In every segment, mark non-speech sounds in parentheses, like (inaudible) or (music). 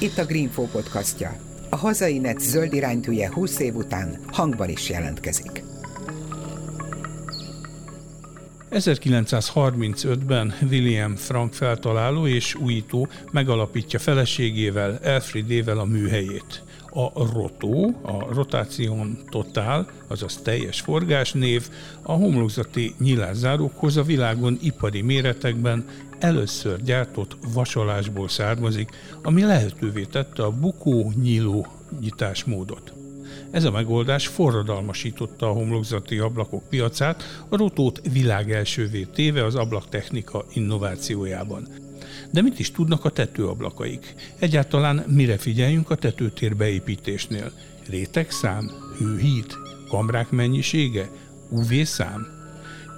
Itt a Greenfo podcastja. A hazai net zöld iránytűje 20 év után hangban is jelentkezik. 1935-ben William Frank feltaláló és újító megalapítja feleségével, Elfriedével a műhelyét. A rotó, a rotáción totál, azaz teljes forgásnév, a homlokzati nyilászárókhoz a világon ipari méretekben először gyártott vasalásból származik, ami lehetővé tette a bukó-nyíló nyitásmódot. Ez a megoldás forradalmasította a homlokzati ablakok piacát, a rotót világ elsővé téve az ablaktechnika innovációjában. De mit is tudnak a tetőablakaik? Egyáltalán mire figyeljünk a tetőtér beépítésnél? Rétegszám? Hőhít? Kamrák mennyisége? UV-szám?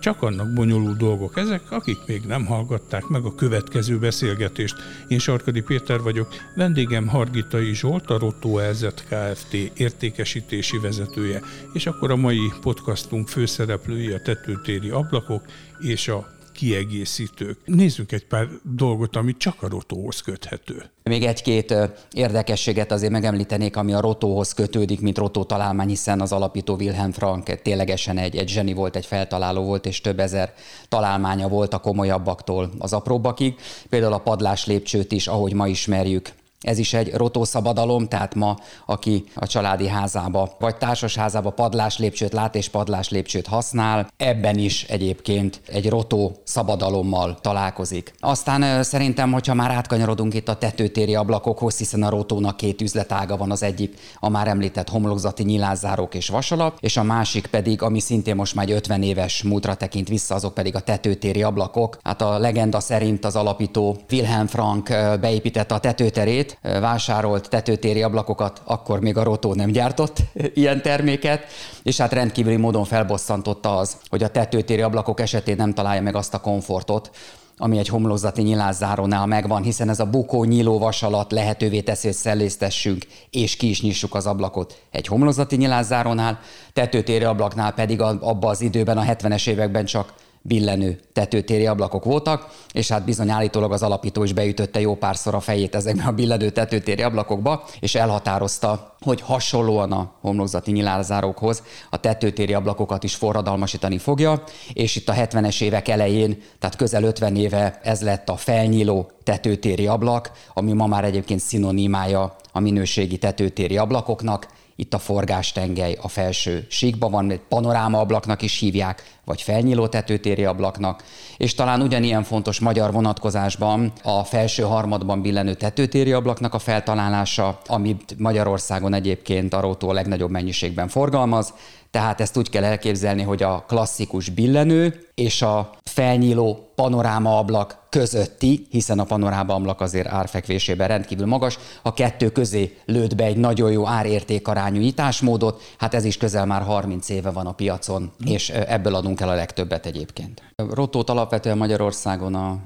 Csak annak bonyolult dolgok ezek, akik még nem hallgatták meg a következő beszélgetést. Én Sarkadi Péter vagyok, vendégem Hargitai Zsolt, a Rotto LZ Kft. értékesítési vezetője, és akkor a mai podcastunk főszereplői a tetőtéri ablakok és a kiegészítők. Nézzünk egy pár dolgot, ami csak a rotóhoz köthető. Még egy-két érdekességet azért megemlítenék, ami a rotóhoz kötődik, mint rotó találmány, hiszen az alapító Wilhelm Frank ténylegesen egy, egy zseni volt, egy feltaláló volt, és több ezer találmánya volt a komolyabbaktól az apróbbakig. Például a padlás lépcsőt is, ahogy ma ismerjük, ez is egy rotószabadalom, tehát ma, aki a családi házába vagy társasházába padlás lépcsőt lát és padlás használ, ebben is egyébként egy rotó szabadalommal találkozik. Aztán szerintem, hogyha már átkanyarodunk itt a tetőtéri ablakokhoz, hiszen a rotónak két üzletága van, az egyik a már említett homlokzati nyilázárók és vasalap, és a másik pedig, ami szintén most már 50 éves múltra tekint vissza, azok pedig a tetőtéri ablakok. Hát a legenda szerint az alapító Wilhelm Frank beépítette a tetőterét, vásárolt tetőtéri ablakokat, akkor még a Rotó nem gyártott ilyen terméket, és hát rendkívüli módon felbosszantotta az, hogy a tetőtéri ablakok esetén nem találja meg azt a komfortot, ami egy homlokzati nyilászárónál megvan, hiszen ez a bukó nyíló vas alatt lehetővé teszi, hogy szellésztessünk, és ki is nyissuk az ablakot egy homlokzati nyilászárónál, tetőtéri ablaknál pedig abban az időben, a 70-es években csak billenő tetőtéri ablakok voltak, és hát bizony állítólag az alapító is beütötte jó párszor a fejét ezekbe a billenő tetőtéri ablakokba, és elhatározta, hogy hasonlóan a homlokzati nyilázárókhoz a tetőtéri ablakokat is forradalmasítani fogja, és itt a 70-es évek elején, tehát közel 50 éve ez lett a felnyíló tetőtéri ablak, ami ma már egyébként szinonimája a minőségi tetőtéri ablakoknak, itt a forgástengely a felső síkban van, panoráma ablaknak is hívják, vagy felnyíló tetőtéri ablaknak, és talán ugyanilyen fontos magyar vonatkozásban a felső harmadban billenő tetőtéri ablaknak a feltalálása, amit Magyarországon egyébként a Rótó a legnagyobb mennyiségben forgalmaz, tehát ezt úgy kell elképzelni, hogy a klasszikus billenő és a felnyíló panoráma ablak közötti, hiszen a panoráma ablak azért árfekvésében rendkívül magas, a kettő közé lőtt be egy nagyon jó árértékarányú nyitásmódot, hát ez is közel már 30 éve van a piacon, és ebből adunk el a legtöbbet egyébként. Rotót alapvetően Magyarországon a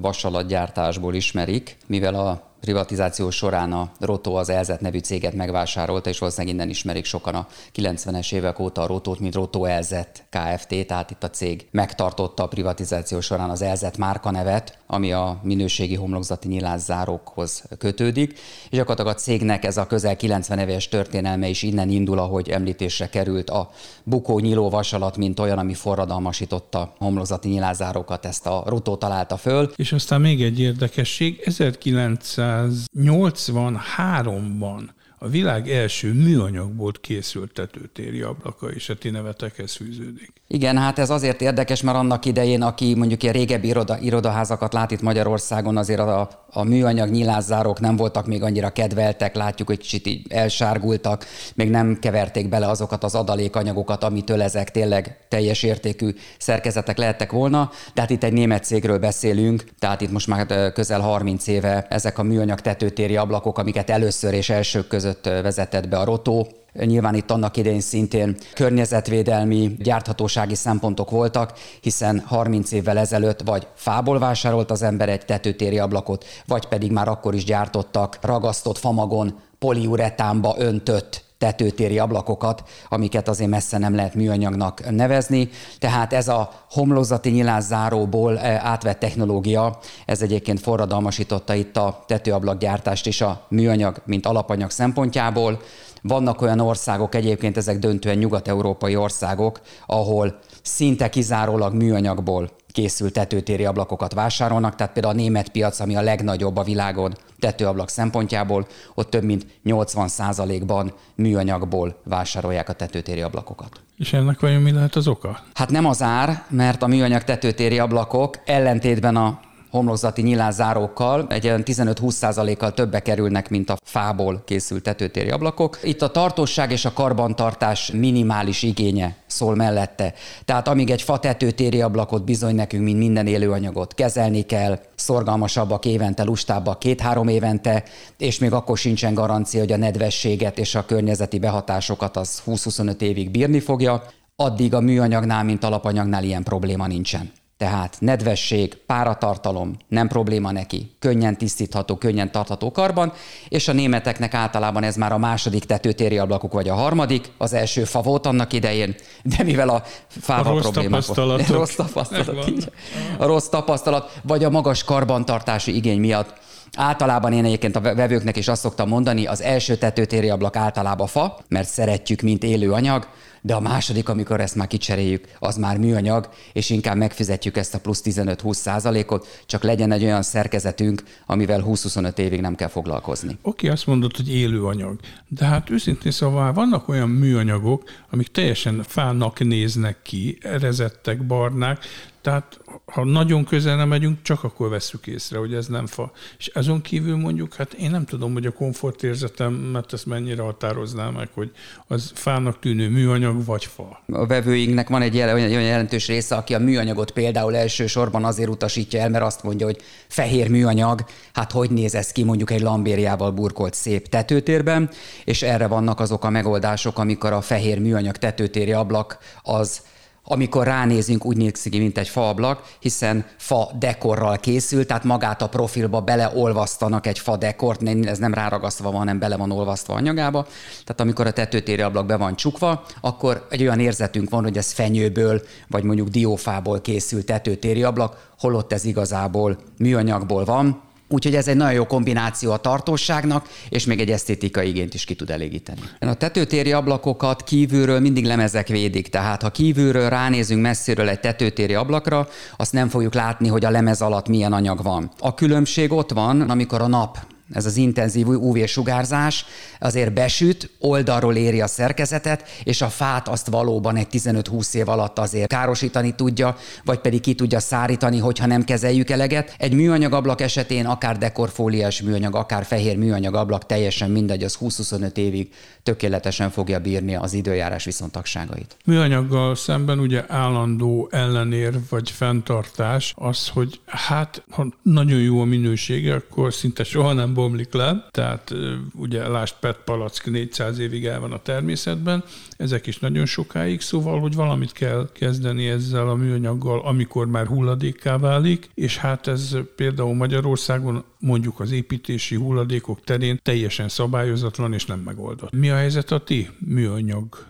vasalatgyártásból ismerik, mivel a privatizáció során a Rotó az Elzet nevű céget megvásárolta, és valószínűleg innen ismerik sokan a 90-es évek óta a Rotót, mint Rotó Elzet Kft. Tehát itt a cég megtartotta a privatizáció során az Elzet márkanevet, ami a minőségi homlokzati nyilászárókhoz kötődik, és gyakorlatilag a cégnek ez a közel 90 éves történelme is innen indul, ahogy említésre került a bukó nyíló vasalat, mint olyan, ami forradalmasította homlokzati nyilázárókat, ezt a Rotó találta föl. És aztán még egy érdekesség, 1900 1983-ban a világ első műanyagból készült tetőtéri ablaka, és a ti nevetekhez fűződik. Igen, hát ez azért érdekes, mert annak idején, aki mondjuk ilyen régebbi iroda, irodaházakat lát itt Magyarországon, azért a, a műanyag nyilászárok nem voltak még annyira kedveltek, látjuk, hogy kicsit így elsárgultak, még nem keverték bele azokat az adalékanyagokat, amitől ezek tényleg teljes értékű szerkezetek lehettek volna, de hát itt egy német cégről beszélünk, tehát itt most már közel 30 éve ezek a műanyag tetőtéri ablakok, amiket először és elsők között vezetett be a Rotó, Nyilván itt annak idején szintén környezetvédelmi, gyárthatósági szempontok voltak, hiszen 30 évvel ezelőtt vagy fából vásárolt az ember egy tetőtéri ablakot, vagy pedig már akkor is gyártottak ragasztott famagon poliuretánba öntött tetőtéri ablakokat, amiket azért messze nem lehet műanyagnak nevezni. Tehát ez a homlokzati nyilászáróból átvett technológia, ez egyébként forradalmasította itt a tetőablakgyártást és a műanyag, mint alapanyag szempontjából. Vannak olyan országok, egyébként ezek döntően nyugat-európai országok, ahol szinte kizárólag műanyagból készült tetőtéri ablakokat vásárolnak, tehát például a német piac, ami a legnagyobb a világon tetőablak szempontjából, ott több mint 80%-ban műanyagból vásárolják a tetőtéri ablakokat. És ennek vajon mi lehet az oka? Hát nem az ár, mert a műanyag tetőtéri ablakok ellentétben a homlokzati nyilázárókkal egy olyan 15-20%-kal többe kerülnek, mint a fából készült tetőtéri ablakok. Itt a tartóság és a karbantartás minimális igénye szól mellette. Tehát amíg egy fa tetőtéri ablakot bizony nekünk, mint minden élőanyagot kezelni kell, szorgalmasabbak évente, lustábbak két-három évente, és még akkor sincsen garancia, hogy a nedvességet és a környezeti behatásokat az 20-25 évig bírni fogja, addig a műanyagnál, mint alapanyagnál ilyen probléma nincsen. Tehát nedvesség, páratartalom, nem probléma neki, könnyen tisztítható, könnyen tartható karban, és a németeknek általában ez már a második tetőtéri ablakuk, vagy a harmadik, az első fa volt annak idején, de mivel a fával a rossz problémák. (laughs) Rossz tapasztalat. Így, a rossz tapasztalat, vagy a magas karbantartási igény miatt Általában én egyébként a vevőknek is azt szoktam mondani, az első tetőtéri ablak általában fa, mert szeretjük, mint élő anyag, de a második, amikor ezt már kicseréljük, az már műanyag, és inkább megfizetjük ezt a plusz 15-20 százalékot, csak legyen egy olyan szerkezetünk, amivel 20-25 évig nem kell foglalkozni. Oké, azt mondod, hogy élő anyag, de hát őszintén szóval vannak olyan műanyagok, amik teljesen fának néznek ki, erezettek, barnák, tehát ha nagyon közel nem megyünk, csak akkor veszük észre, hogy ez nem fa. És azon kívül mondjuk, hát én nem tudom, hogy a komfortérzetemet ezt mennyire határoznám meg, hogy az fának tűnő műanyag vagy fa. A vevőinknek van egy jel- olyan jelentős része, aki a műanyagot például elsősorban azért utasítja el, mert azt mondja, hogy fehér műanyag, hát hogy néz ez ki mondjuk egy lambériával burkolt szép tetőtérben, és erre vannak azok a megoldások, amikor a fehér műanyag tetőtéri ablak az amikor ránézünk, úgy néz ki, mint egy faablak, hiszen fa dekorral készül, tehát magát a profilba beleolvasztanak egy fa dekort, ez nem ráragasztva van, hanem bele van olvasztva anyagába. Tehát amikor a tetőtéri ablak be van csukva, akkor egy olyan érzetünk van, hogy ez fenyőből, vagy mondjuk diófából készült tetőtéri ablak, holott ez igazából műanyagból van, Úgyhogy ez egy nagyon jó kombináció a tartóságnak, és még egy esztétikai igényt is ki tud elégíteni. A tetőtéri ablakokat kívülről mindig lemezek védik, tehát ha kívülről ránézünk messziről egy tetőtéri ablakra, azt nem fogjuk látni, hogy a lemez alatt milyen anyag van. A különbség ott van, amikor a nap ez az intenzív UV-sugárzás azért besüt, oldalról éri a szerkezetet, és a fát azt valóban egy 15-20 év alatt azért károsítani tudja, vagy pedig ki tudja szárítani, hogyha nem kezeljük eleget. Egy műanyag ablak esetén akár dekorfóliás műanyag, akár fehér műanyag ablak teljesen mindegy, az 20-25 évig tökéletesen fogja bírni az időjárás viszontagságait. Műanyaggal szemben ugye állandó ellenér vagy fenntartás az, hogy hát ha nagyon jó a minősége, akkor szinte soha nem bomlik le, tehát ugye lást PET palack 400 évig el van a természetben, ezek is nagyon sokáig, szóval, hogy valamit kell kezdeni ezzel a műanyaggal, amikor már hulladékká válik, és hát ez például Magyarországon mondjuk az építési hulladékok terén teljesen szabályozatlan és nem megoldott. Mi a helyzet a ti műanyag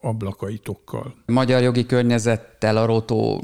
ablakaitokkal? Magyar jogi környezettel a Rotó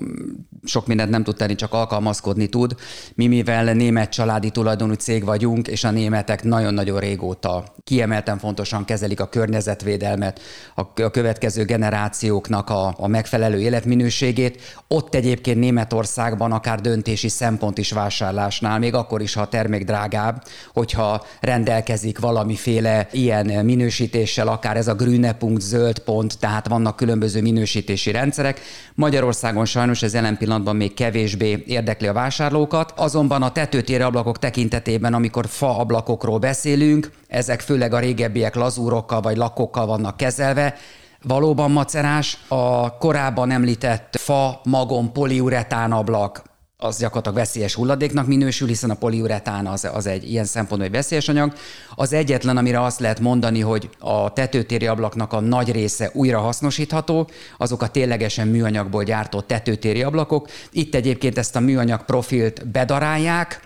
sok mindent nem tud tenni, csak alkalmazkodni tud. Mi, mivel német családi tulajdonú cég vagyunk, és a németek nagyon-nagyon régóta kiemelten fontosan kezelik a környezetvédelmet, a következő generációknak a, a megfelelő életminőségét. Ott egyébként Németországban akár döntési szempont is vásárlásnál, még akkor is, ha a termék drágább, hogyha rendelkezik valamiféle ilyen minősítéssel, akár ez a grüne punkt, zöld pont, tehát vannak különböző minősítési rendszerek. Magyarországon sajnos ez jelen pillanatban még kevésbé érdekli a vásárlókat, azonban a tetőtéri ablakok tekintetében, amikor fa ablakokról beszélünk, ezek főleg a régebbiek lazúrokkal vagy lakokkal vannak kezelve, valóban macerás. A korábban említett fa, magon, poliuretán ablak, az gyakorlatilag veszélyes hulladéknak minősül, hiszen a poliuretán az, az egy ilyen szempontból egy veszélyes anyag. Az egyetlen, amire azt lehet mondani, hogy a tetőtéri ablaknak a nagy része újra hasznosítható, azok a ténylegesen műanyagból gyártott tetőtéri ablakok. Itt egyébként ezt a műanyag profilt bedarálják,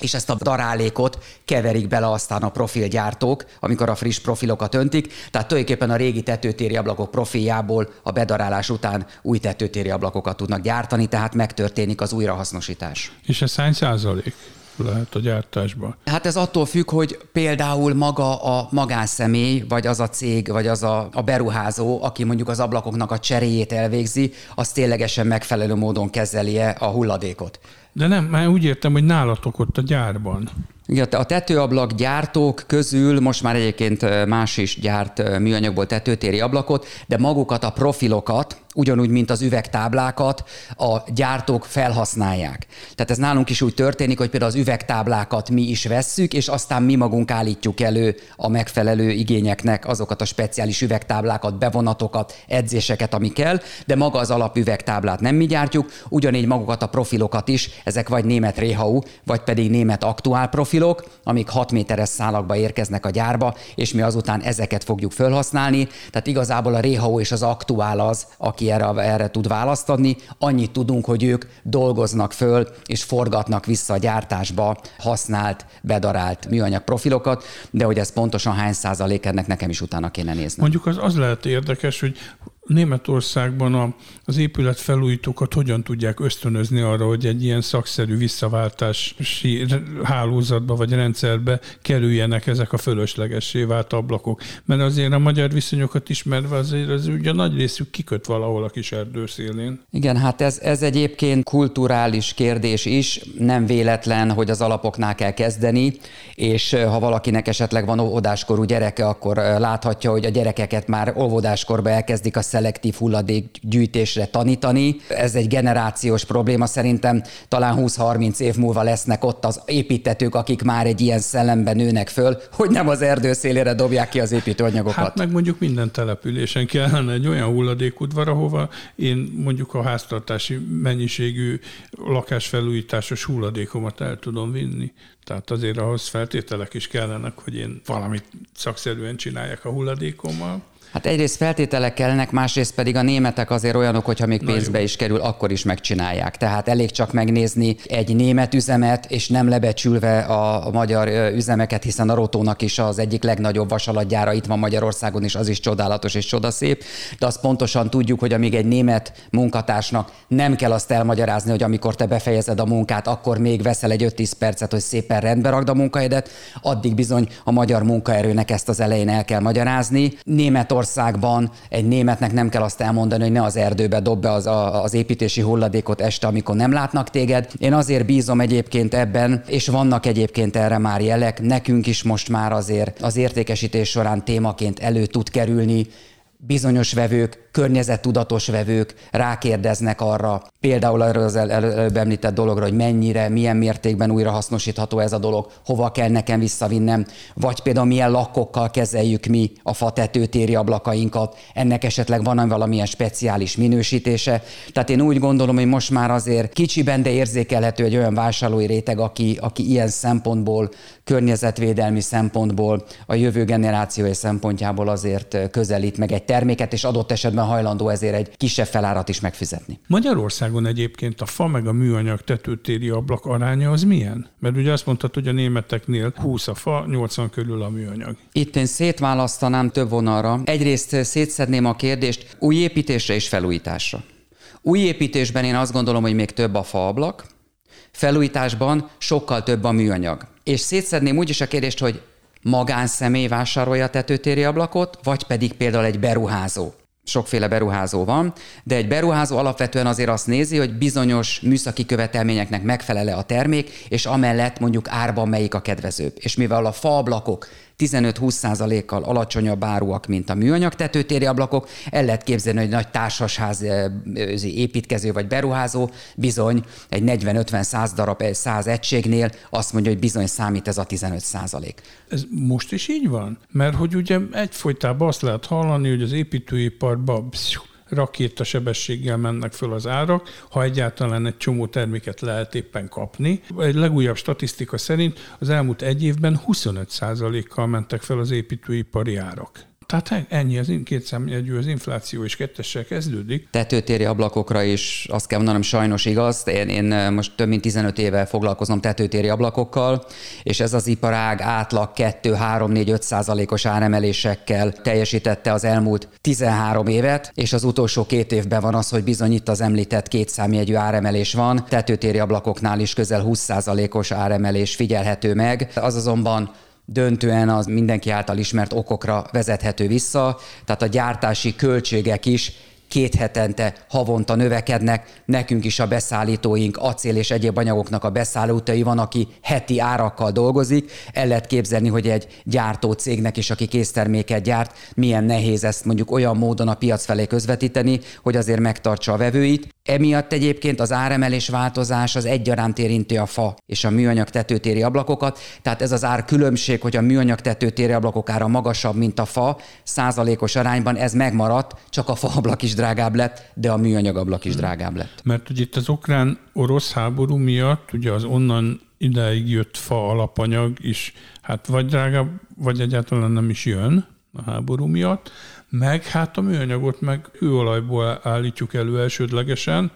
és ezt a darálékot keverik bele aztán a profilgyártók, amikor a friss profilokat öntik. Tehát tulajdonképpen a régi tetőtéri ablakok profiljából a bedarálás után új tetőtéri ablakokat tudnak gyártani, tehát megtörténik az újrahasznosítás. És ez hány százalék? lehet a gyártásban? Hát ez attól függ, hogy például maga a magánszemély, vagy az a cég, vagy az a, a beruházó, aki mondjuk az ablakoknak a cseréjét elvégzi, az ténylegesen megfelelő módon kezeli-e a hulladékot. De nem, már úgy értem, hogy nálatok ott a gyárban. Igen, a tetőablak gyártók közül most már egyébként más is gyárt műanyagból tetőtéri ablakot, de magukat a profilokat, ugyanúgy, mint az üvegtáblákat a gyártók felhasználják. Tehát ez nálunk is úgy történik, hogy például az üvegtáblákat mi is vesszük, és aztán mi magunk állítjuk elő a megfelelő igényeknek azokat a speciális üvegtáblákat, bevonatokat, edzéseket, ami kell, de maga az alapüvegtáblát nem mi gyártjuk, ugyanígy magukat a profilokat is, ezek vagy német Réhau, vagy pedig német aktuál profilok, amik 6 méteres szálakba érkeznek a gyárba, és mi azután ezeket fogjuk felhasználni. Tehát igazából a Réhau és az aktuál az, aki erre, erre tud választ adni. Annyit tudunk, hogy ők dolgoznak föl és forgatnak vissza a gyártásba használt, bedarált műanyag profilokat, de hogy ez pontosan hány százalék ennek nekem is utána kéne nézni. Mondjuk az, az lehet érdekes, hogy Németországban a, az épület felújítókat hogyan tudják ösztönözni arra, hogy egy ilyen szakszerű visszaváltási hálózatba vagy rendszerbe kerüljenek ezek a fölöslegessé vált ablakok. Mert azért a magyar viszonyokat ismerve azért az ugye nagy részük kiköt valahol a kis erdőszélén. Igen, hát ez, ez egyébként kulturális kérdés is. Nem véletlen, hogy az alapoknál kell kezdeni, és ha valakinek esetleg van óvodáskorú gyereke, akkor láthatja, hogy a gyerekeket már óvodáskorban elkezdik a szelektív hulladékgyűjtésre tanítani. Ez egy generációs probléma, szerintem talán 20-30 év múlva lesznek ott az építetők, akik már egy ilyen szellemben nőnek föl, hogy nem az erdő szélére dobják ki az építőanyagokat. Hát meg mondjuk minden településen kellene egy olyan hulladékudvar, ahova én mondjuk a háztartási mennyiségű lakásfelújításos hulladékomat el tudom vinni. Tehát azért ahhoz feltételek is kellenek, hogy én valamit szakszerűen csináljak a hulladékommal. Hát egyrészt feltételek kellnek, másrészt pedig a németek azért olyanok, hogyha még pénzbe is kerül, akkor is megcsinálják. Tehát elég csak megnézni egy német üzemet, és nem lebecsülve a, a magyar üzemeket, hiszen a Rotónak is az egyik legnagyobb vasalatgyára itt van Magyarországon, és az is csodálatos és csodaszép. De azt pontosan tudjuk, hogy amíg egy német munkatársnak nem kell azt elmagyarázni, hogy amikor te befejezed a munkát, akkor még veszel egy 5-10 percet, hogy szépen rendbe rakd a munkahedet, addig bizony a magyar munkaerőnek ezt az elején el kell magyarázni. Német Németországban egy németnek nem kell azt elmondani, hogy ne az erdőbe dob be az, a, az építési hulladékot este, amikor nem látnak téged. Én azért bízom egyébként ebben, és vannak egyébként erre már jelek, nekünk is most már azért az értékesítés során témaként elő tud kerülni bizonyos vevők, környezettudatos vevők rákérdeznek arra, például arra az el, előbb említett dologra, hogy mennyire, milyen mértékben újra hasznosítható ez a dolog, hova kell nekem visszavinnem, vagy például milyen lakokkal kezeljük mi a fa tetőtéri ablakainkat, ennek esetleg van valamilyen speciális minősítése. Tehát én úgy gondolom, hogy most már azért kicsiben, de érzékelhető egy olyan vásárlói réteg, aki, aki ilyen szempontból, környezetvédelmi szempontból, a jövő generációi szempontjából azért közelít meg egy terméket, és adott esetben hajlandó ezért egy kisebb felárat is megfizetni. Magyarországon egyébként a fa meg a műanyag tetőtéri ablak aránya az milyen? Mert ugye azt mondtad, hogy a németeknél 20 a fa, 80 körül a műanyag. Itt én szétválasztanám több vonalra. Egyrészt szétszedném a kérdést új építésre és felújításra. Új építésben én azt gondolom, hogy még több a faablak, felújításban sokkal több a műanyag. És szétszedném úgy is a kérdést, hogy magánszemély vásárolja a tetőtéri ablakot, vagy pedig például egy beruházó sokféle beruházó van, de egy beruházó alapvetően azért azt nézi, hogy bizonyos műszaki követelményeknek megfelele a termék, és amellett mondjuk árban melyik a kedvezőbb. És mivel a faablakok 15-20%-kal alacsonyabb áruak, mint a műanyag tetőtéri ablakok. El lehet képzelni, hogy nagy társasház építkező vagy beruházó bizony egy 40-50-100 darab, 100 egységnél azt mondja, hogy bizony számít ez a 15%. Ez most is így van? Mert hogy ugye egyfolytában azt lehet hallani, hogy az építőiparban sebességgel mennek föl az árak, ha egyáltalán egy csomó terméket lehet éppen kapni. Egy legújabb statisztika szerint az elmúlt egy évben 25%-kal mentek fel az építőipari árak. Tehát ennyi, az két számjegyű, az infláció is kettessel kezdődik. Tetőtéri ablakokra is azt kell mondanom, sajnos igaz. Én, én most több mint 15 éve foglalkozom tetőtéri ablakokkal, és ez az iparág átlag 2, 3, 4, 5 százalékos áremelésekkel teljesítette az elmúlt 13 évet, és az utolsó két évben van az, hogy bizony itt az említett két számjegyű áremelés van. Tetőtéri ablakoknál is közel 20 százalékos áremelés figyelhető meg. Az azonban döntően az mindenki által ismert okokra vezethető vissza, tehát a gyártási költségek is két hetente, havonta növekednek, nekünk is a beszállítóink, acél és egyéb anyagoknak a beszállítói van, aki heti árakkal dolgozik. El lehet képzelni, hogy egy gyártó cégnek is, aki készterméket gyárt, milyen nehéz ezt mondjuk olyan módon a piac felé közvetíteni, hogy azért megtartsa a vevőit. Emiatt egyébként az áremelés változás az egyaránt érinti a fa és a műanyag tetőtéri ablakokat, tehát ez az ár különbség, hogy a műanyag tetőtéri ablakok ára magasabb, mint a fa, százalékos arányban ez megmaradt, csak a fa ablak is drágább lett, de a műanyag ablak is drágább lett. Mert ugye itt az ukrán-orosz háború miatt ugye az onnan ideig jött fa alapanyag is, hát vagy drágább, vagy egyáltalán nem is jön a háború miatt, meg hát a műanyagot meg kőolajból állítjuk elő elsődlegesen,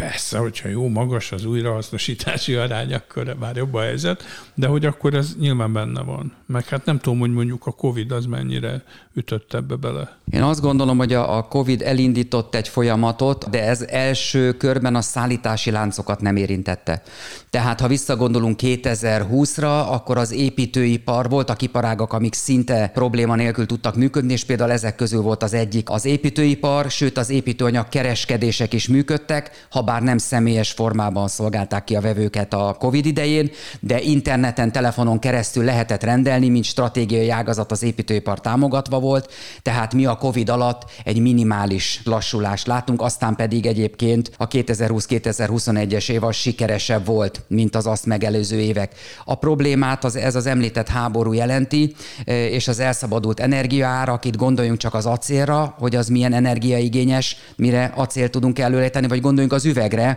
Persze, hogyha jó magas az újrahasznosítási arány, akkor már jobb a helyzet, de hogy akkor ez nyilván benne van. Meg hát nem tudom, hogy mondjuk a Covid az mennyire ütött ebbe bele. Én azt gondolom, hogy a Covid elindított egy folyamatot, de ez első körben a szállítási láncokat nem érintette. Tehát ha visszagondolunk 2020-ra, akkor az építőipar voltak iparágak, amik szinte probléma nélkül tudtak működni, és például ezek közül volt az egyik az építőipar, sőt az építőanyag kereskedések is működtek, ha bár nem személyes formában szolgálták ki a vevőket a COVID idején, de interneten, telefonon keresztül lehetett rendelni, mint stratégiai ágazat az építőipar támogatva volt, tehát mi a COVID alatt egy minimális lassulást látunk, aztán pedig egyébként a 2020-2021-es év az sikeresebb volt, mint az azt megelőző évek. A problémát az, ez az említett háború jelenti, és az elszabadult energiaárak, itt gondoljunk csak az acélra, hogy az milyen energiaigényes, mire acél tudunk előállítani, vagy gondoljunk az üvegre,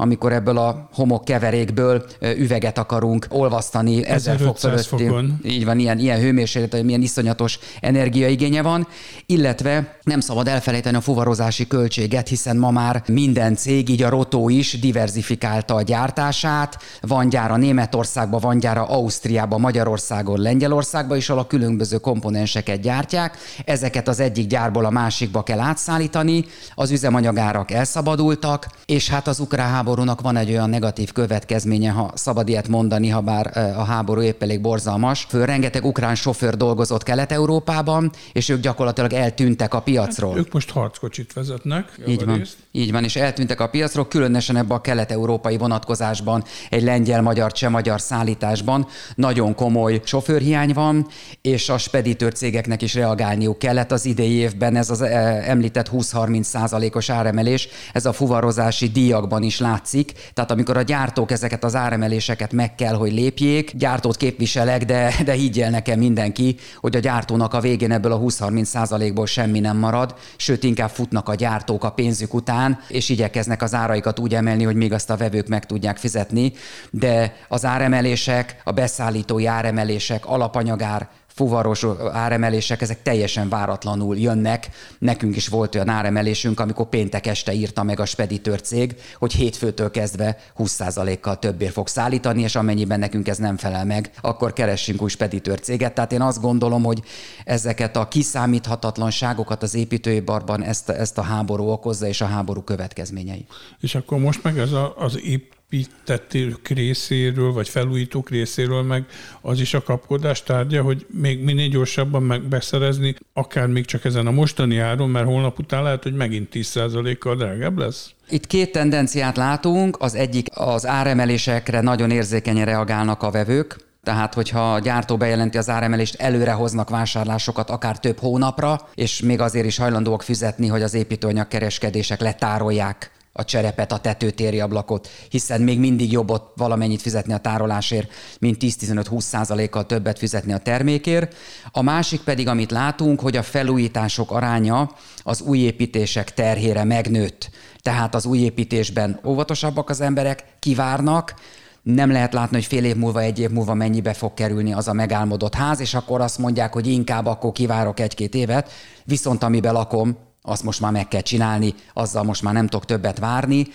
amikor ebből a homok keverékből üveget akarunk olvasztani ezer fok fölötti. Fokon. Így van, ilyen, ilyen hőmérséklet, milyen iszonyatos energiaigénye van, illetve nem szabad elfelejteni a fuvarozási költséget, hiszen ma már minden cég, így a Rotó is diversifikálta a gyártását, van gyára Németországban, van gyára Ausztriában, Magyarországon, Lengyelországban is, ahol a különböző komponenseket gyártják. Ezeket az egyik gyárból a másikba kell átszállítani, az üzemanyagárak elszabadultak, és hát az ukrán háborúnak van egy olyan negatív következménye, ha szabad ilyet mondani, ha bár a háború épp elég borzalmas. Fő rengeteg ukrán sofőr dolgozott Kelet-Európában, és ők gyakorlatilag eltűntek a piacról. Hát ők most harckocsit vezetnek. Így van, így van, és eltűntek a piacról, különösen ebben a kelet-európai vonatkozásban, egy lengyel-magyar, cseh-magyar szállításban nagyon komoly sofőrhiány van, és a speditőr cégeknek is reagálniuk kellett az idei évben ez az említett 20-30 százalékos áremelés, ez a fuvarozási díjakban is lát látszik. Tehát amikor a gyártók ezeket az áremeléseket meg kell, hogy lépjék, gyártót képviselek, de, de higgyel nekem mindenki, hogy a gyártónak a végén ebből a 20-30 százalékból semmi nem marad, sőt inkább futnak a gyártók a pénzük után, és igyekeznek az áraikat úgy emelni, hogy még azt a vevők meg tudják fizetni, de az áremelések, a beszállítói áremelések, alapanyagár, fuvaros áremelések, ezek teljesen váratlanul jönnek. Nekünk is volt olyan áremelésünk, amikor péntek este írta meg a speditőr cég, hogy hétfőtől kezdve 20%-kal többért fog szállítani, és amennyiben nekünk ez nem felel meg, akkor keressünk új speditőr céget. Tehát én azt gondolom, hogy ezeket a kiszámíthatatlanságokat az építőiparban ezt, ezt a háború okozza, és a háború következményei. És akkor most meg ez a, az ép építetők részéről, vagy felújítók részéről meg az is a kapkodás tárgya, hogy még minél gyorsabban megbeszerezni, akár még csak ezen a mostani áron, mert holnap után lehet, hogy megint 10%-kal drágább lesz? Itt két tendenciát látunk. Az egyik az áremelésekre nagyon érzékenyen reagálnak a vevők, tehát, hogyha a gyártó bejelenti az áremelést, előre hoznak vásárlásokat akár több hónapra, és még azért is hajlandóak fizetni, hogy az építőanyag kereskedések letárolják a cserepet, a tetőtéri ablakot, hiszen még mindig jobb ott valamennyit fizetni a tárolásért, mint 10-15-20 százalékkal többet fizetni a termékért. A másik pedig, amit látunk, hogy a felújítások aránya az új építések terhére megnőtt. Tehát az új építésben óvatosabbak az emberek, kivárnak, nem lehet látni, hogy fél év múlva, egy év múlva mennyibe fog kerülni az a megálmodott ház, és akkor azt mondják, hogy inkább akkor kivárok egy-két évet, viszont amiben lakom, azt most már meg kell csinálni, azzal most már nem tudok többet várni,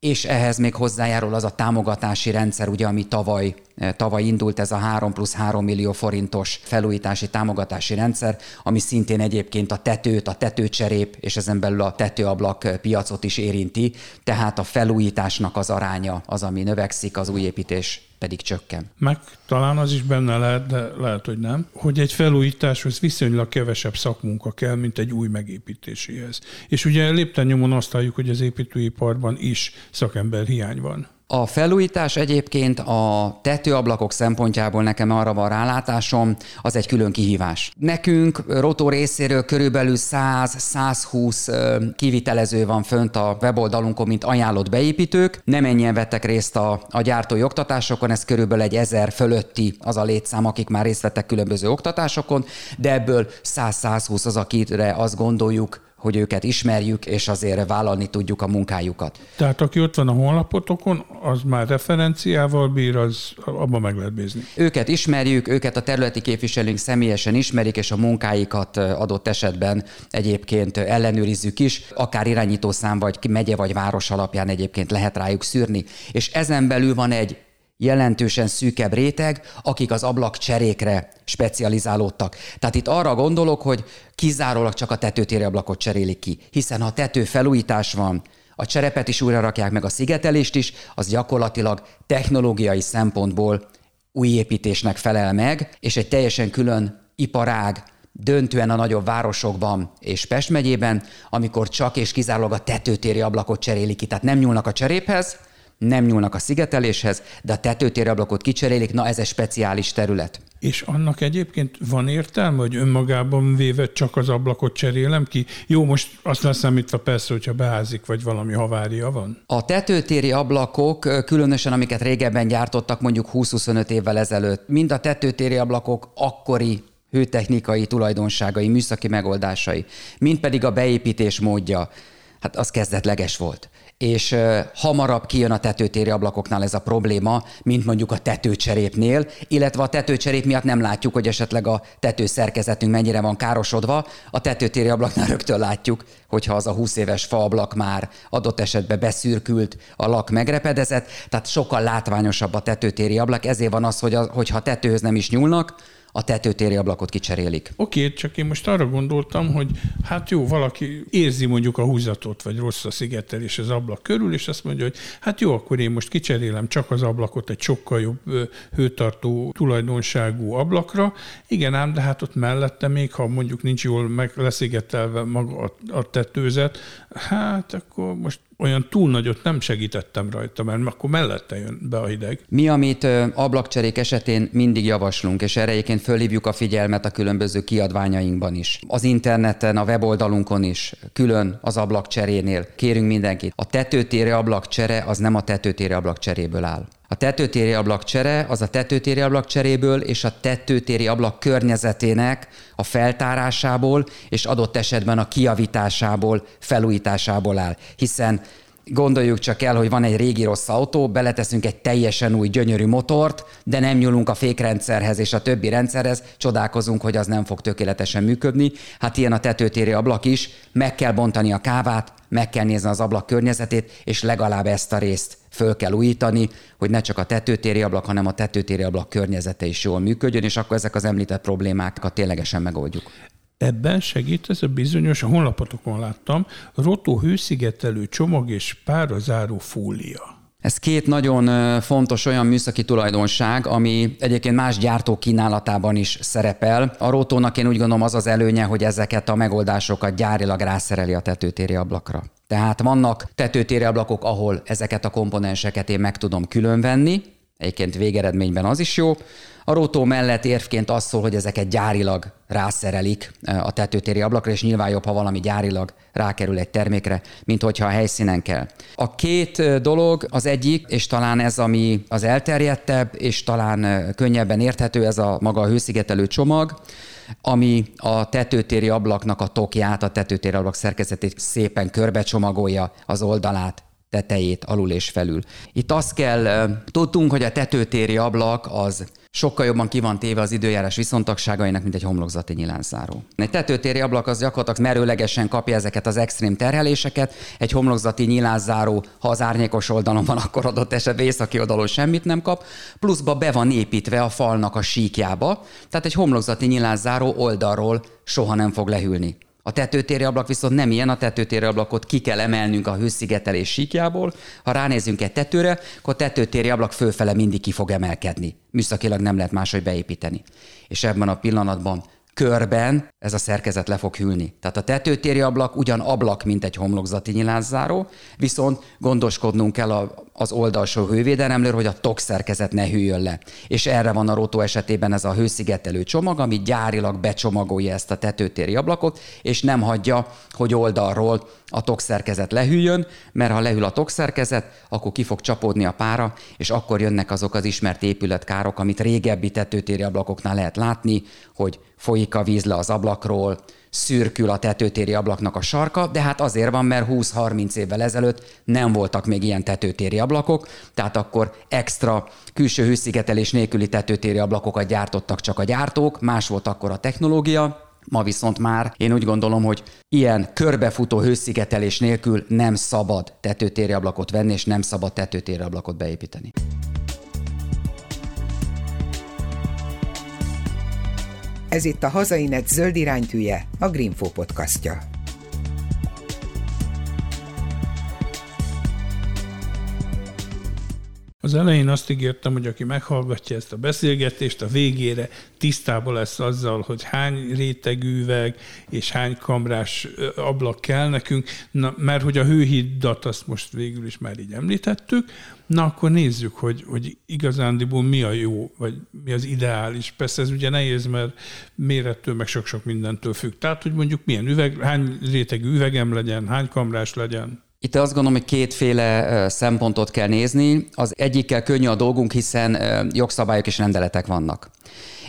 és ehhez még hozzájárul az a támogatási rendszer, ugye, ami tavaly, eh, tavaly indult, ez a 3 plusz 3 millió forintos felújítási támogatási rendszer, ami szintén egyébként a tetőt, a tetőcserép és ezen belül a tetőablak eh, piacot is érinti, tehát a felújításnak az aránya az, ami növekszik, az új építés pedig csökken. Meg talán az is benne lehet, de lehet, hogy nem, hogy egy felújításhoz viszonylag kevesebb szakmunka kell, mint egy új megépítéséhez. És ugye lépten nyomon azt halljuk, hogy az építőiparban is szakember hiány van. A felújítás egyébként a tetőablakok szempontjából nekem arra van rálátásom, az egy külön kihívás. Nekünk Rotó részéről körülbelül 100-120 kivitelező van fönt a weboldalunkon, mint ajánlott beépítők. Nem ennyien vettek részt a, a gyártói oktatásokon, ez körülbelül egy ezer fölötti az a létszám, akik már részt vettek különböző oktatásokon, de ebből 100-120 az, akire azt gondoljuk, hogy őket ismerjük, és azért vállalni tudjuk a munkájukat. Tehát aki ott van a honlapotokon, az már referenciával bír, az abban meg lehet bízni. Őket ismerjük, őket a területi képviselőnk személyesen ismerik, és a munkáikat adott esetben egyébként ellenőrizzük is, akár irányítószám, vagy megye, vagy város alapján egyébként lehet rájuk szűrni. És ezen belül van egy jelentősen szűkebb réteg, akik az ablak cserékre specializálódtak. Tehát itt arra gondolok, hogy kizárólag csak a tetőtéri ablakot cserélik ki, hiszen ha tető felújítás van, a cserepet is újra rakják meg a szigetelést is, az gyakorlatilag technológiai szempontból új építésnek felel meg, és egy teljesen külön iparág, döntően a nagyobb városokban és Pest megyében, amikor csak és kizárólag a tetőtéri ablakot cserélik ki, tehát nem nyúlnak a cseréphez, nem nyúlnak a szigeteléshez, de a tetőtérablakot kicserélik, na ez egy speciális terület. És annak egyébként van értelme, hogy önmagában véve csak az ablakot cserélem ki? Jó, most azt leszámítva persze, hogyha beházik, vagy valami havária van. A tetőtéri ablakok, különösen amiket régebben gyártottak, mondjuk 20-25 évvel ezelőtt, mind a tetőtéri ablakok akkori hőtechnikai tulajdonságai, műszaki megoldásai, mind pedig a beépítés módja, hát az kezdetleges volt és hamarabb kijön a tetőtéri ablakoknál ez a probléma, mint mondjuk a tetőcserépnél, illetve a tetőcserép miatt nem látjuk, hogy esetleg a tetőszerkezetünk mennyire van károsodva. A tetőtéri ablaknál rögtön látjuk, hogyha az a 20 éves faablak már adott esetben beszürkült, a lak megrepedezett, tehát sokkal látványosabb a tetőtéri ablak, ezért van az, hogy a, hogyha a tetőhöz nem is nyúlnak, a tetőtéri ablakot kicserélik. Oké, okay, csak én most arra gondoltam, hogy hát jó, valaki érzi mondjuk a húzatot, vagy rossz a szigetelés az ablak körül, és azt mondja, hogy hát jó, akkor én most kicserélem csak az ablakot egy sokkal jobb hőtartó tulajdonságú ablakra. Igen ám, de hát ott mellette még, ha mondjuk nincs jól meg leszigetelve maga a, a tetőzet, hát akkor most olyan túl nagyot nem segítettem rajta, mert akkor mellette jön be a hideg. Mi, amit ablakcserék esetén mindig javaslunk, és erre egyébként fölhívjuk a figyelmet a különböző kiadványainkban is. Az interneten, a weboldalunkon is, külön az ablakcserénél kérünk mindenkit. A tetőtéri ablakcsere az nem a tetőtéri ablakcseréből áll. A tetőtéri ablak csere az a tetőtéri ablak cseréből és a tetőtéri ablak környezetének a feltárásából és adott esetben a kiavításából, felújításából áll. Hiszen Gondoljuk csak el, hogy van egy régi rossz autó, beleteszünk egy teljesen új gyönyörű motort, de nem nyúlunk a fékrendszerhez és a többi rendszerhez, csodálkozunk, hogy az nem fog tökéletesen működni. Hát ilyen a tetőtéri ablak is, meg kell bontani a kávát, meg kell nézni az ablak környezetét, és legalább ezt a részt föl kell újítani, hogy ne csak a tetőtéri ablak, hanem a tetőtéri ablak környezete is jól működjön, és akkor ezek az említett problémákat ténylegesen megoldjuk. Ebben segít ez a bizonyos, a honlapotokon láttam, rotó hőszigetelő csomag és párazáró fólia. Ez két nagyon fontos olyan műszaki tulajdonság, ami egyébként más gyártók kínálatában is szerepel. A Rotónak én úgy gondolom az az előnye, hogy ezeket a megoldásokat gyárilag rászereli a tetőtéri ablakra. Tehát vannak tetőtéri ablakok, ahol ezeket a komponenseket én meg tudom különvenni, egyébként végeredményben az is jó, a rótó mellett érvként az szól, hogy ezeket gyárilag rászerelik eh, a tetőtéri ablakra, és nyilván jobb, ha valami gyárilag rákerül egy termékre, mint hogyha a helyszínen kell. A két eh, dolog, az egyik, és talán ez, ami az elterjedtebb, és talán eh, könnyebben érthető, ez a maga a hőszigetelő csomag, ami a tetőtéri ablaknak a tokját, a tetőtéri ablak szerkezetét szépen körbecsomagolja az oldalát, tetejét alul és felül. Itt azt kell, tudtunk, hogy a tetőtéri ablak az sokkal jobban ki van téve az időjárás viszontagságainak, mint egy homlokzati nyilászáró. Egy tetőtéri ablak az gyakorlatilag merőlegesen kapja ezeket az extrém terheléseket, egy homlokzati nyilászáró, ha az árnyékos oldalon van, (laughs) akkor adott esetben északi oldalon semmit nem kap, pluszba be van építve a falnak a síkjába, tehát egy homlokzati nyilászáró oldalról soha nem fog lehűlni. A tetőtéri ablak viszont nem ilyen, a tetőtéri ablakot ki kell emelnünk a hőszigetelés síkjából. Ha ránézünk egy tetőre, akkor a tetőtéri ablak fölfele mindig ki fog emelkedni. Műszakilag nem lehet máshogy beépíteni. És ebben a pillanatban körben ez a szerkezet le fog hűlni. Tehát a tetőtéri ablak ugyan ablak, mint egy homlokzati nyilázzáró, viszont gondoskodnunk kell a, az oldalsó hővédelemről, hogy a tok szerkezet ne hűljön le. És erre van a rotó esetében ez a hőszigetelő csomag, ami gyárilag becsomagolja ezt a tetőtéri ablakot, és nem hagyja, hogy oldalról a tokszerkezet lehűljön, mert ha lehűl a tokszerkezet, akkor ki fog csapódni a pára, és akkor jönnek azok az ismert épületkárok, amit régebbi tetőtéri ablakoknál lehet látni, hogy folyik a víz le az ablakról, szürkül a tetőtéri ablaknak a sarka, de hát azért van, mert 20-30 évvel ezelőtt nem voltak még ilyen tetőtéri ablakok, tehát akkor extra külső hőszigetelés nélküli tetőtéri ablakokat gyártottak csak a gyártók, más volt akkor a technológia, Ma viszont már én úgy gondolom, hogy ilyen körbefutó hőszigetelés nélkül nem szabad tetőtéri ablakot venni, és nem szabad tetőtéri ablakot beépíteni. Ez itt a Hazainet zöld iránytűje, a Greenfo podcastja. Az elején azt ígértem, hogy aki meghallgatja ezt a beszélgetést, a végére tisztában lesz azzal, hogy hány rétegű üveg és hány kamrás ablak kell nekünk, Na, mert hogy a hőhídat azt most végül is már így említettük, na akkor nézzük, hogy, hogy igazándiból mi a jó, vagy mi az ideális. Persze ez ugye nehéz, mert mérettől, meg sok-sok mindentől függ. Tehát, hogy mondjuk milyen üveg, hány rétegű üvegem legyen, hány kamrás legyen. Itt azt gondolom, hogy kétféle szempontot kell nézni. Az egyikkel könnyű a dolgunk, hiszen jogszabályok és rendeletek vannak.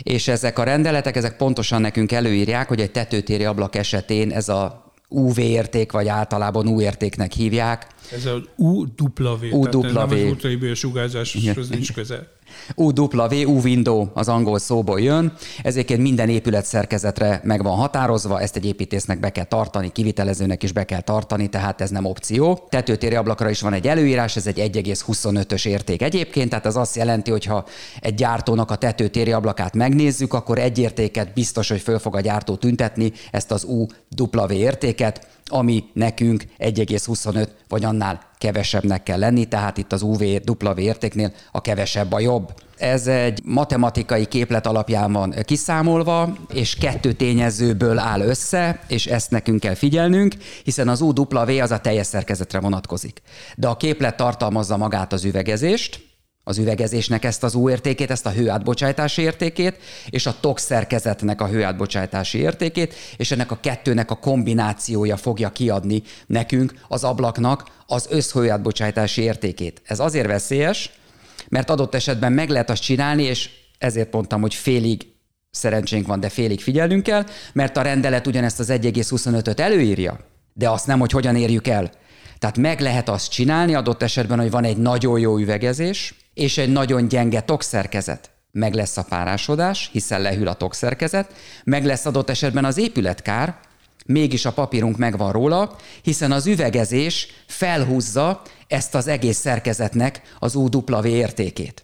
És ezek a rendeletek, ezek pontosan nekünk előírják, hogy egy tetőtéri ablak esetén ez a UV érték, vagy általában U értéknek hívják. Ez az UW, UW. tehát nem az ultraiből sugárzáshoz nincs köze. UW, U-window az angol szóból jön, ezért minden épület szerkezetre meg van határozva, ezt egy építésznek be kell tartani, kivitelezőnek is be kell tartani, tehát ez nem opció. Tetőtéri ablakra is van egy előírás, ez egy 1,25-ös érték egyébként, tehát ez azt jelenti, hogy ha egy gyártónak a tetőtéri ablakát megnézzük, akkor egy értéket biztos, hogy föl fog a gyártó tüntetni, ezt az UW értéket, ami nekünk 1,25 vagy annál kevesebbnek kell lenni, tehát itt az UV W értéknél a kevesebb a jobb. Ez egy matematikai képlet alapján van kiszámolva, és kettő tényezőből áll össze, és ezt nekünk kell figyelnünk, hiszen az UW az a teljes szerkezetre vonatkozik. De a képlet tartalmazza magát az üvegezést, az üvegezésnek ezt az értékét, ezt a hőátbocsátási értékét, és a TOX szerkezetnek a hőátbocsátási értékét, és ennek a kettőnek a kombinációja fogja kiadni nekünk az ablaknak az összhőátbocsátási értékét. Ez azért veszélyes, mert adott esetben meg lehet azt csinálni, és ezért mondtam, hogy félig szerencsénk van, de félig figyelnünk kell, mert a rendelet ugyanezt az 1,25-öt előírja, de azt nem, hogy hogyan érjük el. Tehát meg lehet azt csinálni adott esetben, hogy van egy nagyon jó üvegezés, és egy nagyon gyenge tokszerkezet. Meg lesz a párásodás, hiszen lehűl a tokszerkezet, meg lesz adott esetben az épületkár, mégis a papírunk megvan róla, hiszen az üvegezés felhúzza ezt az egész szerkezetnek az UW értékét.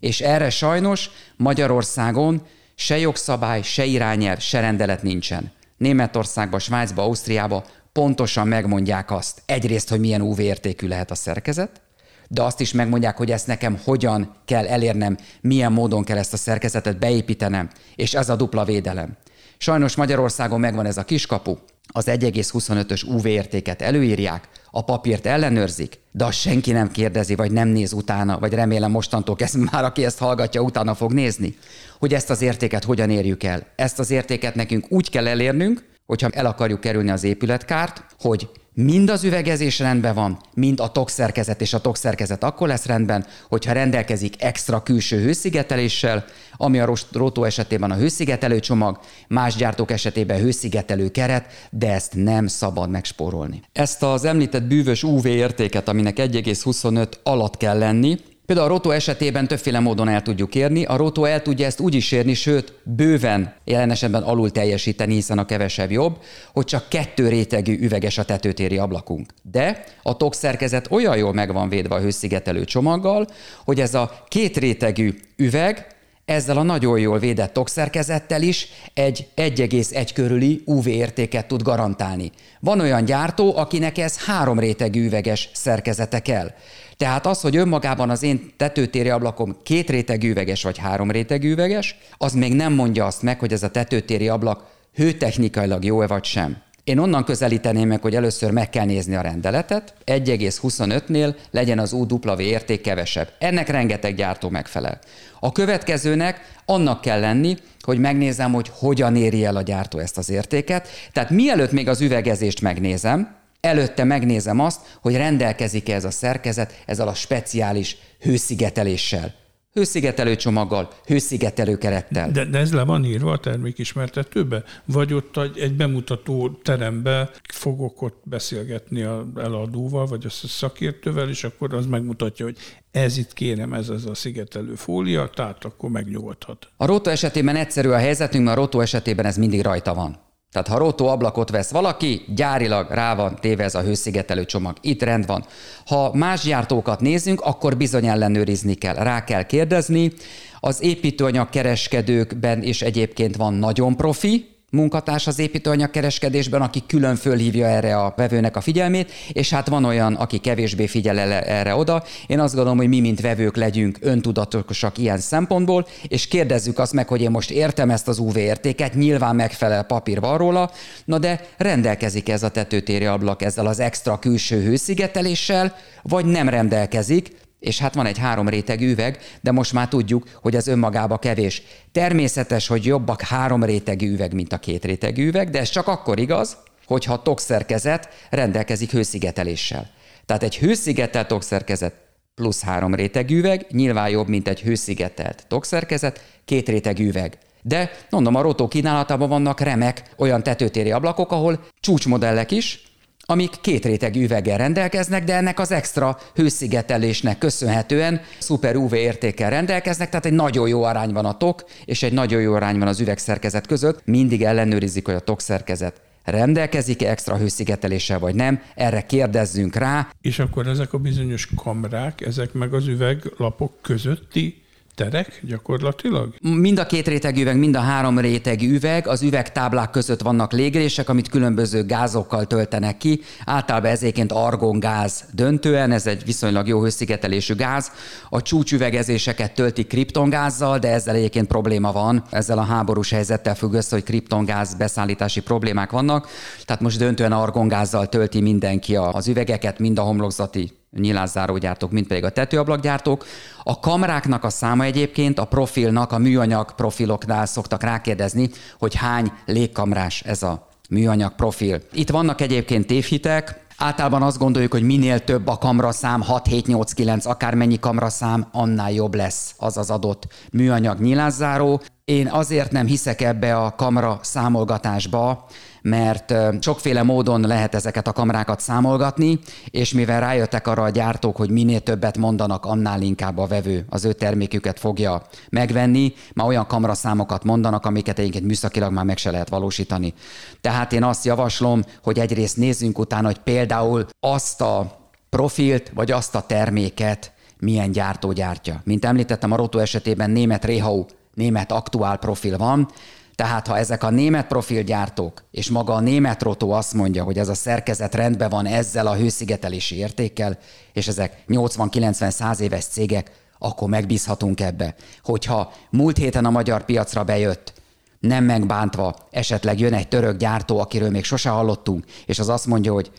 És erre sajnos Magyarországon se jogszabály, se irányelv, se rendelet nincsen. Németországban, Svájcba, Ausztriába pontosan megmondják azt, egyrészt, hogy milyen UV értékű lehet a szerkezet, de azt is megmondják, hogy ezt nekem hogyan kell elérnem, milyen módon kell ezt a szerkezetet beépítenem, és ez a dupla védelem. Sajnos Magyarországon megvan ez a kiskapu, az 1,25-ös UV értéket előírják, a papírt ellenőrzik, de azt senki nem kérdezi, vagy nem néz utána, vagy remélem mostantól kezdve (laughs) már, aki ezt hallgatja, utána fog nézni, hogy ezt az értéket hogyan érjük el. Ezt az értéket nekünk úgy kell elérnünk, hogyha el akarjuk kerülni az épületkárt, hogy mind az üvegezés rendben van, mind a tokszerkezet, és a tokszerkezet akkor lesz rendben, hogyha rendelkezik extra külső hőszigeteléssel, ami a rotó esetében a hőszigetelő csomag, más gyártók esetében hőszigetelő keret, de ezt nem szabad megspórolni. Ezt az említett bűvös UV értéket, aminek 1,25 alatt kell lenni, Például a rotó esetében többféle módon el tudjuk érni. A rotó el tudja ezt úgy is érni, sőt, bőven jelen esetben alul teljesíteni, hiszen a kevesebb jobb, hogy csak kettő rétegű üveges a tetőtéri ablakunk. De a tok szerkezet olyan jól meg van védve a hőszigetelő csomaggal, hogy ez a két rétegű üveg ezzel a nagyon jól védett tokszerkezettel is egy 1,1 körüli UV értéket tud garantálni. Van olyan gyártó, akinek ez három rétegű üveges szerkezete kell. Tehát az, hogy önmagában az én tetőtéri ablakom két rétegű üveges vagy három rétegű üveges, az még nem mondja azt meg, hogy ez a tetőtéri ablak hőtechnikailag jó-e vagy sem. Én onnan közelíteném meg, hogy először meg kell nézni a rendeletet, 1,25-nél legyen az UW érték kevesebb. Ennek rengeteg gyártó megfelel. A következőnek annak kell lenni, hogy megnézem, hogy hogyan éri el a gyártó ezt az értéket. Tehát mielőtt még az üvegezést megnézem, előtte megnézem azt, hogy rendelkezik-e ez a szerkezet ezzel a speciális hőszigeteléssel. Hőszigetelő csomaggal, hőszigetelő kerettel. De, de ez le van írva a termékismertetőbe? Vagy ott egy bemutató terembe fogok ott beszélgetni a eladóval, vagy a szakértővel, és akkor az megmutatja, hogy ez itt kérem, ez az a szigetelő fólia, tehát akkor megnyugodhat. A rotó esetében egyszerű a helyzetünk, mert a rotó esetében ez mindig rajta van. Tehát ha rotó ablakot vesz valaki, gyárilag rá van téve ez a hőszigetelő csomag. Itt rend van. Ha más gyártókat nézünk, akkor bizony ellenőrizni kell. Rá kell kérdezni. Az építőanyag kereskedőkben is egyébként van nagyon profi, munkatárs az építőanyagkereskedésben, aki külön fölhívja erre a vevőnek a figyelmét, és hát van olyan, aki kevésbé figyel erre oda. Én azt gondolom, hogy mi, mint vevők legyünk öntudatosak ilyen szempontból, és kérdezzük azt meg, hogy én most értem ezt az UV értéket, nyilván megfelel papír van róla, na de rendelkezik ez a tetőtéri ablak ezzel az extra külső hőszigeteléssel, vagy nem rendelkezik, és hát van egy három rétegű üveg, de most már tudjuk, hogy ez önmagába kevés. Természetes, hogy jobbak három rétegű üveg, mint a két rétegű üveg, de ez csak akkor igaz, hogyha a tokszerkezet rendelkezik hőszigeteléssel. Tehát egy hőszigetelt tokszerkezet plusz három rétegű üveg nyilván jobb, mint egy hőszigetelt tokszerkezet, két rétegű üveg. De mondom, a rotó kínálatában vannak remek olyan tetőtéri ablakok, ahol csúcsmodellek is, amik két rétegű üveggel rendelkeznek, de ennek az extra hőszigetelésnek köszönhetően szuper UV értékkel rendelkeznek, tehát egy nagyon jó arány van a tok, és egy nagyon jó arány van az üvegszerkezet között. Mindig ellenőrizik, hogy a tok szerkezet rendelkezik-e extra hőszigeteléssel vagy nem, erre kérdezzünk rá. És akkor ezek a bizonyos kamrák, ezek meg az üveglapok közötti terek gyakorlatilag? Mind a két rétegű üveg, mind a három rétegű üveg. Az üvegtáblák között vannak légrések, amit különböző gázokkal töltenek ki. Általában ezéként argongáz döntően, ez egy viszonylag jó hőszigetelésű gáz. A csúcsüvegezéseket tölti kriptongázzal, de ezzel egyébként probléma van. Ezzel a háborús helyzettel függ össze, hogy kriptongáz beszállítási problémák vannak. Tehát most döntően argongázzal tölti mindenki az üvegeket, mind a homlokzati nyilászárógyártók, mint pedig a tetőablakgyártók. A kamráknak a száma egyébként a profilnak, a műanyag profiloknál szoktak rákérdezni, hogy hány légkamrás ez a műanyag profil. Itt vannak egyébként tévhitek, Általában azt gondoljuk, hogy minél több a kamraszám, 6, 7, 8, 9, akármennyi kamraszám, annál jobb lesz az az adott műanyag nyilázzáró. Én azért nem hiszek ebbe a kamra számolgatásba, mert sokféle módon lehet ezeket a kamrákat számolgatni, és mivel rájöttek arra a gyártók, hogy minél többet mondanak, annál inkább a vevő az ő terméküket fogja megvenni, már olyan kamraszámokat mondanak, amiket egyébként műszakilag már meg se lehet valósítani. Tehát én azt javaslom, hogy egyrészt nézzünk utána, hogy például azt a profilt, vagy azt a terméket milyen gyártó gyártja. Mint említettem, a Roto esetében német Rehau, német aktuál profil van, tehát ha ezek a német profilgyártók, és maga a német rotó azt mondja, hogy ez a szerkezet rendben van ezzel a hőszigetelési értékkel, és ezek 80-90-100 éves cégek, akkor megbízhatunk ebbe. Hogyha múlt héten a magyar piacra bejött, nem megbántva, esetleg jön egy török gyártó, akiről még sose hallottunk, és az azt mondja, hogy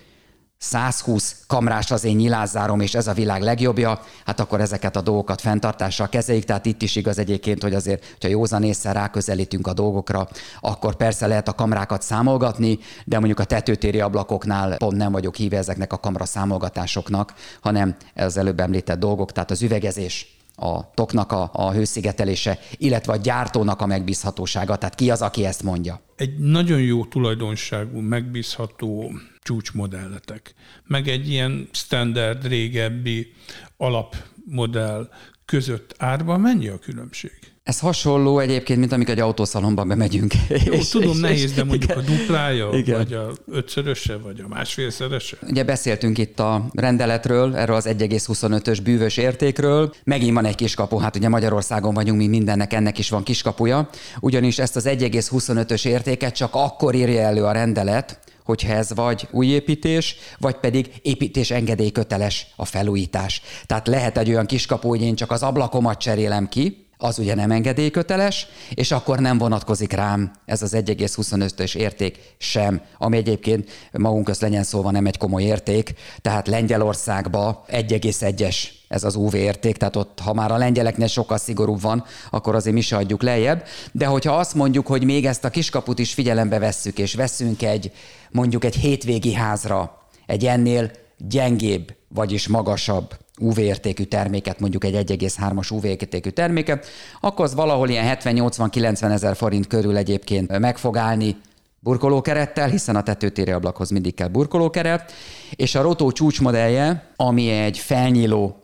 120 kamrás az én nyilázárom, és ez a világ legjobbja, hát akkor ezeket a dolgokat fenntartással kezeljük. Tehát itt is igaz egyébként, hogy azért, hogyha józan észre ráközelítünk a dolgokra, akkor persze lehet a kamrákat számolgatni, de mondjuk a tetőtéri ablakoknál pont nem vagyok híve ezeknek a kamra számolgatásoknak, hanem az előbb említett dolgok, tehát az üvegezés, a toknak a, a hőszigetelése, illetve a gyártónak a megbízhatósága. Tehát ki az, aki ezt mondja? Egy nagyon jó tulajdonságú, megbízható csúcsmodelletek, meg egy ilyen standard régebbi alapmodell között árban mennyi a különbség? Ez hasonló egyébként, mint amikor egy autószalomban bemegyünk. Jó, (laughs) és, tudom, és, nehéz, de mondjuk igen, a duplája, igen. vagy a ötszöröse, vagy a másfélszerese. Ugye beszéltünk itt a rendeletről, erről az 1,25-ös bűvös értékről. Megint van egy kiskapu, hát ugye Magyarországon vagyunk, mi mindennek, ennek is van kiskapuja. Ugyanis ezt az 1,25-ös értéket csak akkor írja elő a rendelet, hogyha ez vagy új építés, vagy pedig építés engedélyköteles a felújítás. Tehát lehet egy olyan kiskapu, hogy én csak az ablakomat cserélem ki, az ugye nem engedélyköteles, és akkor nem vonatkozik rám ez az 1,25-ös érték sem, ami egyébként magunk közt legyen szólva nem egy komoly érték, tehát Lengyelországba 1,1-es ez az UV érték, tehát ott, ha már a lengyeleknél sokkal szigorúbb van, akkor azért mi se adjuk lejjebb. De hogyha azt mondjuk, hogy még ezt a kiskaput is figyelembe vesszük, és veszünk egy, mondjuk egy hétvégi házra, egy ennél gyengébb, vagyis magasabb UV értékű terméket, mondjuk egy 1,3-as UV értékű terméket, akkor az valahol ilyen 70-80-90 ezer forint körül egyébként meg fog állni burkolókerettel, hiszen a tetőtéri ablakhoz mindig kell burkolókeret, és a Rotó csúcsmodellje, ami egy felnyíló,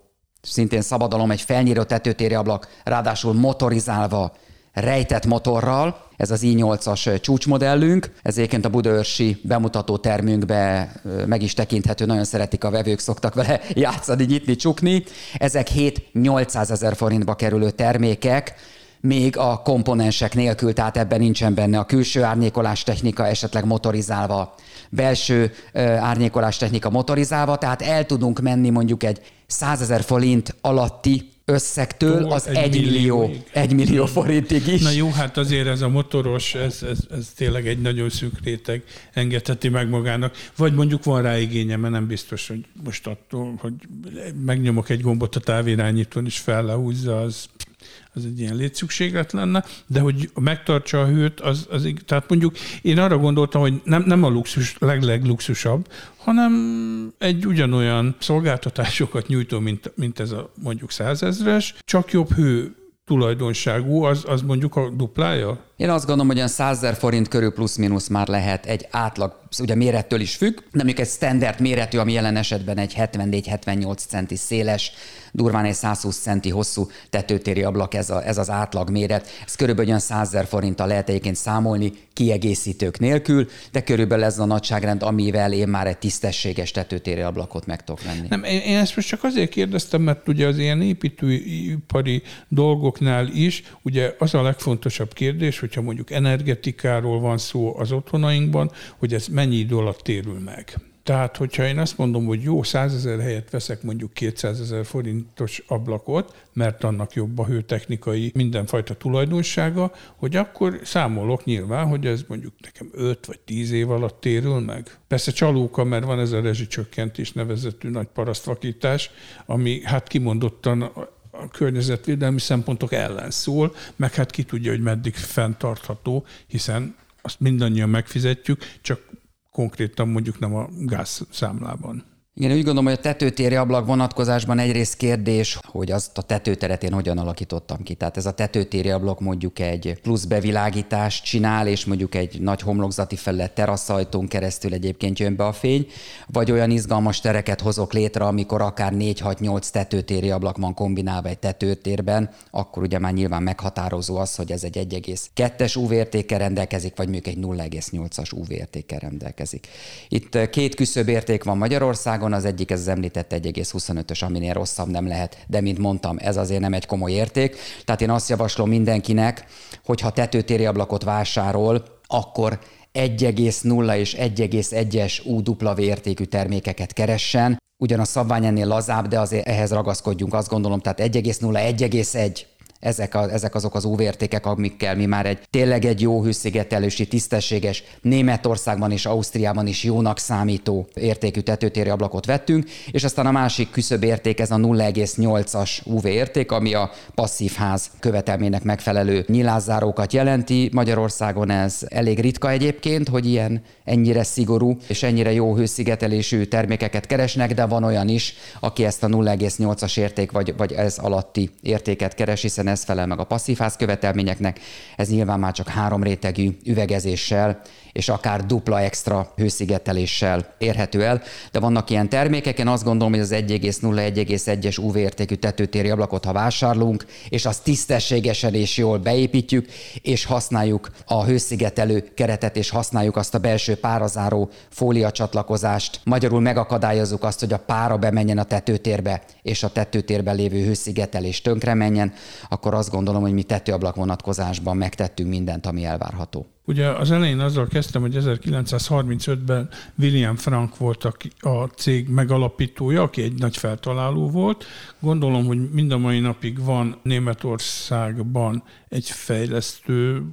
szintén szabadalom, egy felnyíló tetőtéri ablak, ráadásul motorizálva, rejtett motorral, ez az i8-as csúcsmodellünk, ez egyébként a budaörsi bemutató termünkbe meg is tekinthető, nagyon szeretik a vevők, szoktak vele (laughs) játszani, nyitni, csukni. Ezek 7-800 ezer forintba kerülő termékek, még a komponensek nélkül, tehát ebben nincsen benne a külső árnyékolás technika esetleg motorizálva, belső árnyékolás technika motorizálva, tehát el tudunk menni mondjuk egy 100 ezer forint alatti összegtől az egy, egy millió, egy millió forintig is. Na jó, hát azért ez a motoros, ez, ez, ez tényleg egy nagyon szűk réteg engedheti meg magának. Vagy mondjuk van rá igénye, mert nem biztos, hogy most attól, hogy megnyomok egy gombot a távirányítón és fellehúzza, az az egy ilyen létszükséglet lenne, de hogy megtartsa a hőt, az, az tehát mondjuk én arra gondoltam, hogy nem, nem a luxus, leglegluxusabb, hanem egy ugyanolyan szolgáltatásokat nyújtó, mint, mint ez a mondjuk százezres, csak jobb hő tulajdonságú, az, az mondjuk a duplája? Én azt gondolom, hogy olyan 100 forint körül plusz-minusz már lehet egy átlag, ugye mérettől is függ, de mondjuk egy standard méretű, ami jelen esetben egy 74-78 centi széles, durván egy 120 centi hosszú tetőtéri ablak, ez, a, ez az átlag méret. Ez körülbelül olyan 100 forinttal lehet egyébként számolni, kiegészítők nélkül, de körülbelül ez a nagyságrend, amivel én már egy tisztességes tetőtéri ablakot meg tudok venni. Nem, én ezt most csak azért kérdeztem, mert ugye az ilyen építőipari dolgoknál is, ugye az a legfontosabb kérdés, hogy hogyha mondjuk energetikáról van szó az otthonainkban, hogy ez mennyi idő alatt térül meg. Tehát, hogyha én azt mondom, hogy jó, 100 ezer helyet veszek mondjuk 200 ezer forintos ablakot, mert annak jobb a hőtechnikai mindenfajta tulajdonsága, hogy akkor számolok nyilván, hogy ez mondjuk nekem 5 vagy 10 év alatt térül meg. Persze csalóka, mert van ez a rezsicsökkentés nevezetű nagy parasztvakítás, ami hát kimondottan a környezetvédelmi szempontok ellen szól, meg hát ki tudja, hogy meddig fenntartható, hiszen azt mindannyian megfizetjük, csak konkrétan mondjuk nem a gázszámlában. Igen, úgy gondolom, hogy a tetőtéri ablak vonatkozásban egyrészt kérdés, hogy azt a tetőteret én hogyan alakítottam ki. Tehát ez a tetőtéri ablak mondjuk egy plusz bevilágítást csinál, és mondjuk egy nagy homlokzati felület teraszajtón keresztül egyébként jön be a fény, vagy olyan izgalmas tereket hozok létre, amikor akár 4-6-8 tetőtéri ablak van kombinálva egy tetőtérben, akkor ugye már nyilván meghatározó az, hogy ez egy 1,2-es UV értékkel rendelkezik, vagy mondjuk egy 0,8-as UV értékkel rendelkezik. Itt két küszöbb érték van Magyarországon, Magyarországon, az egyik ez az említett 1,25-ös, aminél rosszabb nem lehet, de mint mondtam, ez azért nem egy komoly érték. Tehát én azt javaslom mindenkinek, hogy ha tetőtéri ablakot vásárol, akkor 1,0 és 1,1-es UW értékű termékeket keressen. Ugyan a szabvány ennél lazább, de azért ehhez ragaszkodjunk, azt gondolom, tehát 1,0, 1,1 ezek, a, ezek azok az UV-értékek, amikkel mi már egy tényleg egy jó hőszigetelősi, tisztességes Németországban és Ausztriában is jónak számító értékű tetőtéri ablakot vettünk, és aztán a másik küszöbb érték ez a 0,8-as UV érték, ami a passzív ház követelmének megfelelő nyilázárókat jelenti. Magyarországon ez elég ritka egyébként, hogy ilyen ennyire szigorú és ennyire jó hőszigetelésű termékeket keresnek, de van olyan is, aki ezt a 0,8-as érték vagy, vagy ez alatti értéket keres, hiszen ez felel meg a passzívház követelményeknek. Ez nyilván már csak három rétegű üvegezéssel és akár dupla extra hőszigeteléssel érhető el. De vannak ilyen termékek, én azt gondolom, hogy az 1,0-1,1-es UV értékű tetőtéri ablakot, ha vásárlunk, és azt tisztességesen és jól beépítjük, és használjuk a hőszigetelő keretet, és használjuk azt a belső párazáró fólia csatlakozást, magyarul megakadályozzuk azt, hogy a pára bemenjen a tetőtérbe, és a tetőtérben lévő hőszigetelés tönkre menjen, akkor azt gondolom, hogy mi tetőablak vonatkozásban megtettünk mindent, ami elvárható. Ugye az elején azzal kezdtem, hogy 1935-ben William Frank volt a, a cég megalapítója, aki egy nagy feltaláló volt. Gondolom, hogy mind a mai napig van Németországban egy fejlesztő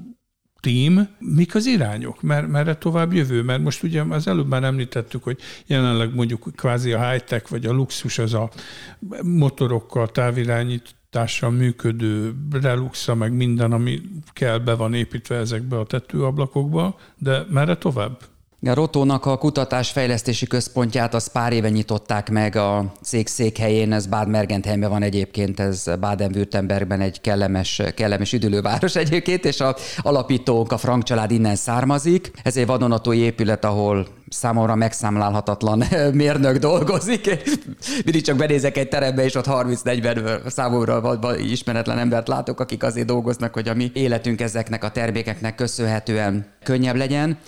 tím, mik az irányok, mert merre tovább jövő? Mert most ugye az előbb már említettük, hogy jelenleg mondjuk kvázi a high-tech vagy a luxus az a motorokkal távirányít társal működő reluxa, meg minden, ami kell, be van építve ezekbe a tetőablakokba, de merre tovább? A Rotónak a kutatásfejlesztési központját az pár éve nyitották meg a cég székhelyén, ez Bad Mergentheimben van egyébként, ez Baden-Württembergben egy kellemes, kellemes üdülőváros egyébként, és a alapítónk, a Frank család innen származik. Ez egy vadonatói épület, ahol számomra megszámlálhatatlan mérnök dolgozik. Mindig csak benézek egy terembe, és ott 30-40 számomra ismeretlen embert látok, akik azért dolgoznak, hogy a mi életünk ezeknek a termékeknek köszönhetően könnyebb legyen.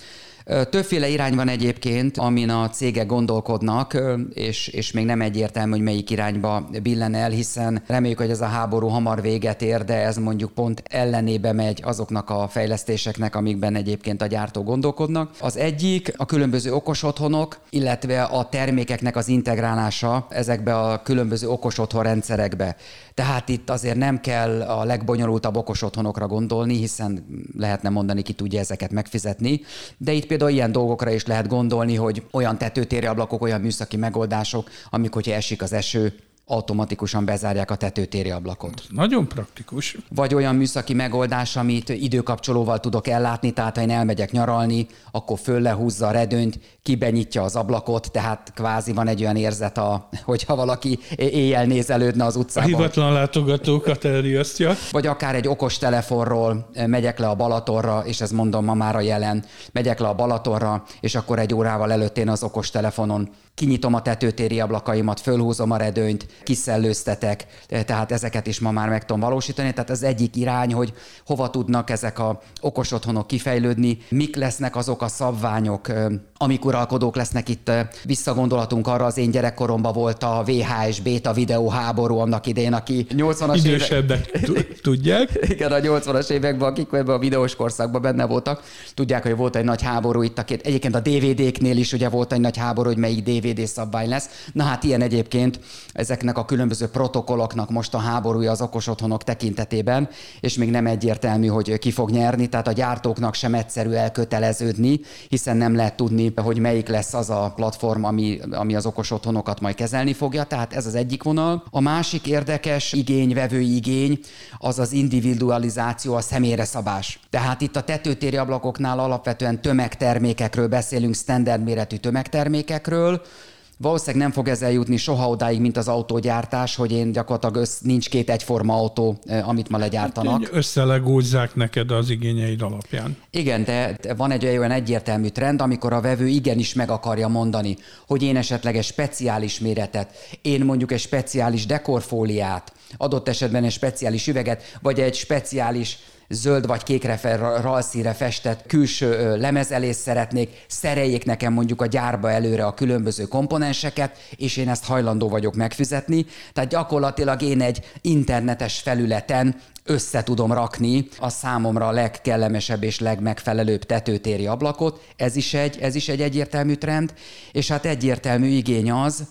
Többféle irány van egyébként, amin a cégek gondolkodnak, és, és még nem egyértelmű, hogy melyik irányba billen el, hiszen reméljük, hogy ez a háború hamar véget ér, de ez mondjuk pont ellenébe megy azoknak a fejlesztéseknek, amikben egyébként a gyártó gondolkodnak. Az egyik a különböző okos otthonok, illetve a termékeknek az integrálása ezekbe a különböző okos otthon rendszerekbe. Tehát itt azért nem kell a legbonyolultabb okos otthonokra gondolni, hiszen lehetne mondani, ki tudja ezeket megfizetni, de itt például ilyen dolgokra is lehet gondolni, hogy olyan tetőtéri ablakok, olyan műszaki megoldások, amik, hogyha esik az eső, automatikusan bezárják a tetőtéri ablakot. Nagyon praktikus. Vagy olyan műszaki megoldás, amit időkapcsolóval tudok ellátni, tehát ha én elmegyek nyaralni, akkor föl lehúzza a redőnyt, kibenyitja az ablakot, tehát kvázi van egy olyan érzet, a, hogyha valaki éjjel nézelődne az utcában. A hivatlan látogatókat elriasztja. Vagy akár egy okos telefonról megyek le a Balatorra, és ez mondom ma már a jelen, megyek le a Balatorra, és akkor egy órával előtt én az okos telefonon kinyitom a tetőtéri ablakaimat, fölhúzom a redőnyt, kiszellőztetek, tehát ezeket is ma már meg tudom valósítani. Tehát az egyik irány, hogy hova tudnak ezek a okos otthonok kifejlődni, mik lesznek azok a szabványok, amik uralkodók lesznek itt. Visszagondolatunk arra, az én gyerekkoromban volt a VHS beta videó háború annak idején, aki 80-as Idősebbek évek... tudják. (laughs) Igen, a 80-as években, akik ebben a videós korszakban benne voltak, tudják, hogy volt egy nagy háború itt. Egyébként a DVD-knél is ugye volt egy nagy háború, hogy melyik DVD szabvány lesz. Na hát ilyen egyébként ezeknek a különböző protokolloknak most a háborúja az okos otthonok tekintetében, és még nem egyértelmű, hogy ki fog nyerni, tehát a gyártóknak sem egyszerű elköteleződni, hiszen nem lehet tudni, hogy melyik lesz az a platform, ami, ami az okos otthonokat majd kezelni fogja, tehát ez az egyik vonal. A másik érdekes igény, vevői igény, az az individualizáció, a személyre szabás. Tehát itt a tetőtéri ablakoknál alapvetően tömegtermékekről beszélünk, standard méretű tömegtermékekről, Valószínűleg nem fog ez eljutni soha odáig, mint az autógyártás, hogy én gyakorlatilag össz, nincs két egyforma autó, amit ma legyártanak. Hát, összelegózzák neked az igényeid alapján. Igen, de van egy olyan egyértelmű trend, amikor a vevő igenis meg akarja mondani, hogy én esetleg egy speciális méretet, én mondjuk egy speciális dekorfóliát, adott esetben egy speciális üveget, vagy egy speciális zöld vagy kékre ralszíre festett külső lemezelés szeretnék, szereljék nekem mondjuk a gyárba előre a különböző komponenseket, és én ezt hajlandó vagyok megfizetni. Tehát gyakorlatilag én egy internetes felületen össze tudom rakni a számomra a legkellemesebb és legmegfelelőbb tetőtéri ablakot. Ez is egy, ez is egy egyértelmű trend, és hát egyértelmű igény az,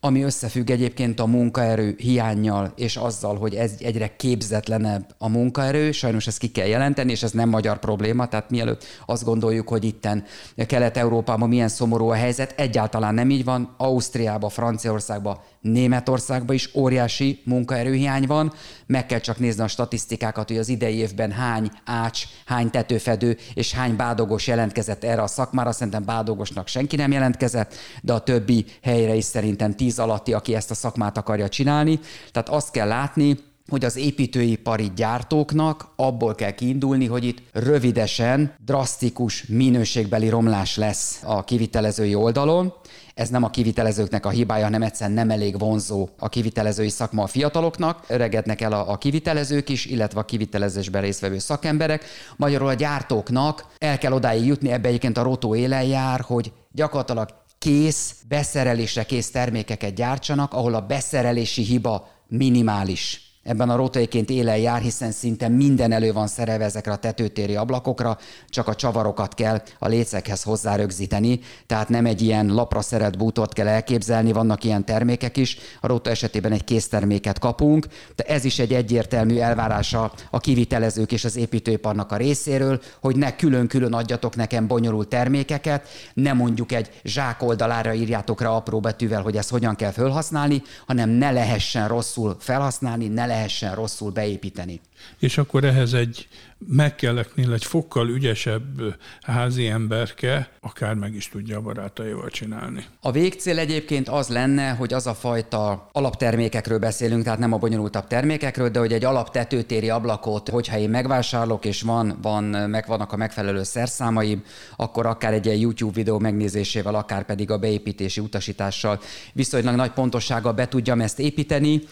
ami összefügg egyébként a munkaerő hiányjal, és azzal, hogy ez egyre képzetlenebb a munkaerő, sajnos ezt ki kell jelenteni, és ez nem magyar probléma, tehát mielőtt azt gondoljuk, hogy itten Kelet-Európában milyen szomorú a helyzet, egyáltalán nem így van, Ausztriában, Franciaországban Németországban is óriási munkaerőhiány van, meg kell csak nézni a statisztikákat, hogy az idei évben hány ács, hány tetőfedő és hány bádogos jelentkezett erre a szakmára. Szerintem bádogosnak senki nem jelentkezett, de a többi helyre is szerintem tíz alatti, aki ezt a szakmát akarja csinálni. Tehát azt kell látni, hogy az építőipari gyártóknak abból kell kiindulni, hogy itt rövidesen drasztikus minőségbeli romlás lesz a kivitelezői oldalon, ez nem a kivitelezőknek a hibája, hanem egyszerűen nem elég vonzó a kivitelezői szakma a fiataloknak, öregednek el a, a kivitelezők is, illetve a kivitelezésben résztvevő szakemberek. Magyarul a gyártóknak el kell odáig jutni, ebbe egyébként a rotó élen jár, hogy gyakorlatilag kész, beszerelésre kész termékeket gyártsanak, ahol a beszerelési hiba minimális ebben a rotéként élen jár, hiszen szinte minden elő van szerelve ezekre a tetőtéri ablakokra, csak a csavarokat kell a lécekhez hozzá rögzíteni, tehát nem egy ilyen lapra szeret bútort kell elképzelni, vannak ilyen termékek is, a rota esetében egy készterméket kapunk, de ez is egy egyértelmű elvárása a kivitelezők és az építőiparnak a részéről, hogy ne külön-külön adjatok nekem bonyolult termékeket, ne mondjuk egy zsák oldalára írjátok rá apró betűvel, hogy ezt hogyan kell felhasználni, hanem ne lehessen rosszul felhasználni, ne lehessen lehessen rosszul beépíteni. És akkor ehhez egy meg kelleknél egy fokkal ügyesebb házi emberke akár meg is tudja a barátaival csinálni. A végcél egyébként az lenne, hogy az a fajta alaptermékekről beszélünk, tehát nem a bonyolultabb termékekről, de hogy egy alaptetőtéri ablakot, hogyha én megvásárolok, és van, van, megvannak a megfelelő szerszámaim, akkor akár egy ilyen YouTube videó megnézésével, akár pedig a beépítési utasítással viszonylag nagy pontossággal be tudjam ezt építeni.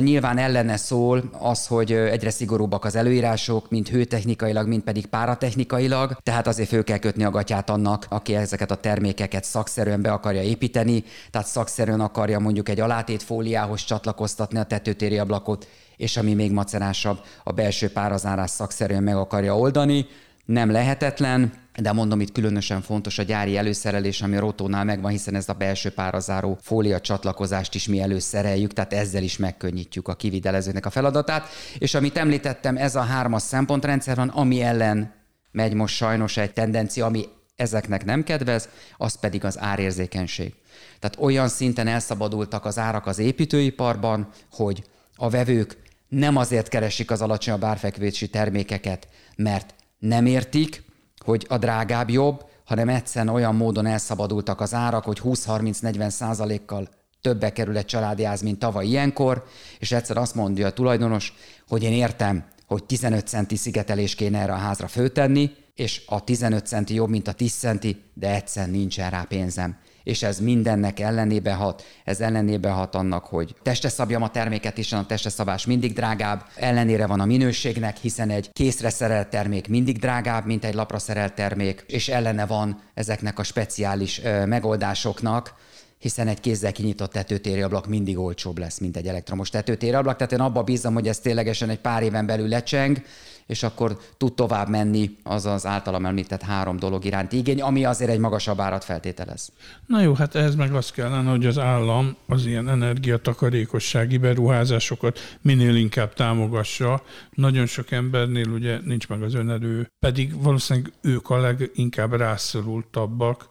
Nyilván ellene szól az, hogy egyre szigorúbbak az előírások, mint hőtechnikailag, mint pedig páratechnikailag, tehát azért föl kell kötni a gatyát annak, aki ezeket a termékeket szakszerűen be akarja építeni, tehát szakszerűen akarja mondjuk egy alátét fóliához csatlakoztatni a tetőtéri ablakot, és ami még macerásabb, a belső párazárás szakszerűen meg akarja oldani. Nem lehetetlen, de mondom, itt különösen fontos a gyári előszerelés, ami a rotónál megvan, hiszen ez a belső párazáró fólia csatlakozást is mi előszereljük, tehát ezzel is megkönnyítjük a kividelezőnek a feladatát. És amit említettem, ez a hármas szempontrendszer van, ami ellen megy most sajnos egy tendencia, ami ezeknek nem kedvez, az pedig az árérzékenység. Tehát olyan szinten elszabadultak az árak az építőiparban, hogy a vevők nem azért keresik az alacsonyabb árfekvési termékeket, mert nem értik, hogy a drágább jobb, hanem egyszerűen olyan módon elszabadultak az árak, hogy 20-30-40 százalékkal többe kerül egy családi ház, mint tavaly ilyenkor, és egyszer azt mondja a tulajdonos, hogy én értem, hogy 15 centi szigetelés kéne erre a házra főtenni, és a 15 centi jobb, mint a 10 centi, de egyszer nincsen rá pénzem. És ez mindennek ellenébe hat. Ez ellenébe hat annak, hogy testre szabjam a terméket, hiszen a testre szabás mindig drágább, ellenére van a minőségnek, hiszen egy készre szerelt termék mindig drágább, mint egy lapra szerelt termék, és ellene van ezeknek a speciális ö, megoldásoknak, hiszen egy kézzel kinyitott tetőtéri ablak mindig olcsóbb lesz, mint egy elektromos tetőtéri ablak. Tehát én abba bízom, hogy ez ténylegesen egy pár éven belül lecseng, és akkor tud tovább menni az az általam említett három dolog iránti igény, ami azért egy magasabb árat feltételez. Na jó, hát ehhez meg az kellene, hogy az állam az ilyen energiatakarékossági beruházásokat minél inkább támogassa. Nagyon sok embernél ugye nincs meg az önerő, pedig valószínűleg ők a leginkább rászorultabbak,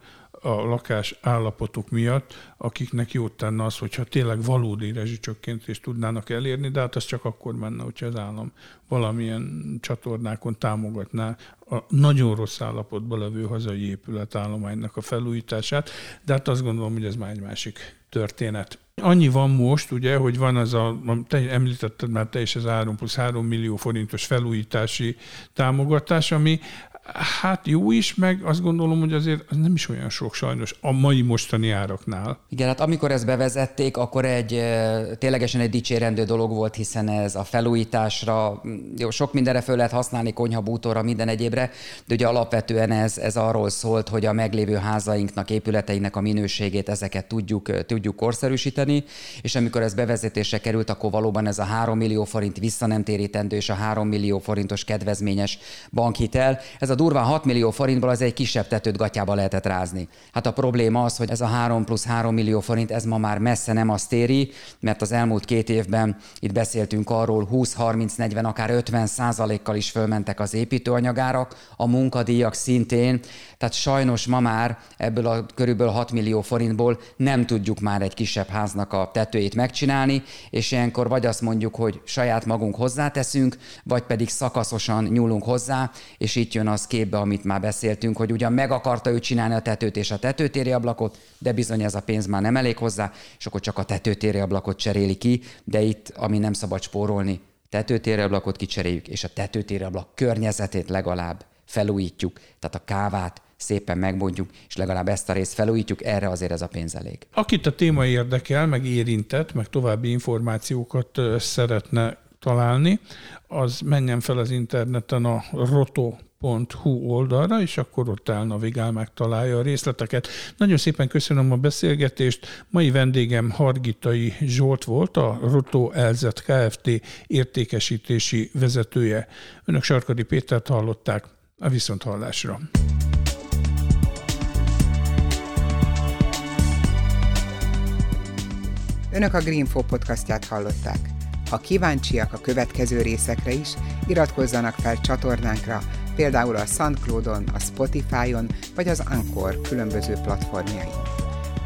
a lakás állapotok miatt, akiknek jót tenne az, hogyha tényleg valódi rezsicsökkentést tudnának elérni, de hát az csak akkor menne, hogyha az állam valamilyen csatornákon támogatná a nagyon rossz állapotban levő hazai épületállománynak a felújítását, de hát azt gondolom, hogy ez már egy másik történet. Annyi van most, ugye, hogy van az a, te említetted már te is az 3 plusz 3 millió forintos felújítási támogatás, ami Hát jó is, meg azt gondolom, hogy azért az nem is olyan sok sajnos a mai mostani áraknál. Igen, hát amikor ezt bevezették, akkor egy ténylegesen egy dicsérendő dolog volt, hiszen ez a felújításra, jó, sok mindenre föl lehet használni, konyha, bútorra, minden egyébre, de ugye alapvetően ez, ez arról szólt, hogy a meglévő házainknak, épületeinek a minőségét, ezeket tudjuk, tudjuk korszerűsíteni, és amikor ez bevezetésre került, akkor valóban ez a 3 millió forint visszanemtérítendő és a 3 millió forintos kedvezményes bankhitel, ez a durván 6 millió forintból az egy kisebb tetőt gatyába lehetett rázni. Hát a probléma az, hogy ez a 3 plusz 3 millió forint, ez ma már messze nem azt éri, mert az elmúlt két évben itt beszéltünk arról 20, 30, 40, akár 50 százalékkal is fölmentek az építőanyagárak, a munkadíjak szintén, tehát sajnos ma már ebből a körülbelül 6 millió forintból nem tudjuk már egy kisebb háznak a tetőjét megcsinálni, és ilyenkor vagy azt mondjuk, hogy saját magunk hozzáteszünk, vagy pedig szakaszosan nyúlunk hozzá, és itt jön az képbe, amit már beszéltünk, hogy ugyan meg akarta ő csinálni a tetőt és a tetőtéri ablakot, de bizony ez a pénz már nem elég hozzá, és akkor csak a tetőtéri ablakot cseréli ki, de itt, ami nem szabad spórolni, tetőtéri ablakot kicseréljük, és a tetőtéri ablak környezetét legalább felújítjuk, tehát a kávát, szépen megmondjuk, és legalább ezt a részt felújítjuk, erre azért ez a pénz elég. Akit a téma érdekel, meg érintett, meg további információkat szeretne találni, az menjen fel az interneten a roto hu oldalra, és akkor ott elnavigál, megtalálja a részleteket. Nagyon szépen köszönöm a beszélgetést. Mai vendégem Hargitai Zsolt volt, a Roto LZ Kft. értékesítési vezetője. Önök Sarkadi Pétert hallották. A viszonthallásra. Önök a Greenfo podcastját hallották. Ha kíváncsiak a következő részekre is, iratkozzanak fel csatornánkra, például a SoundCloud-on, a Spotify-on vagy az Anchor különböző platformjain.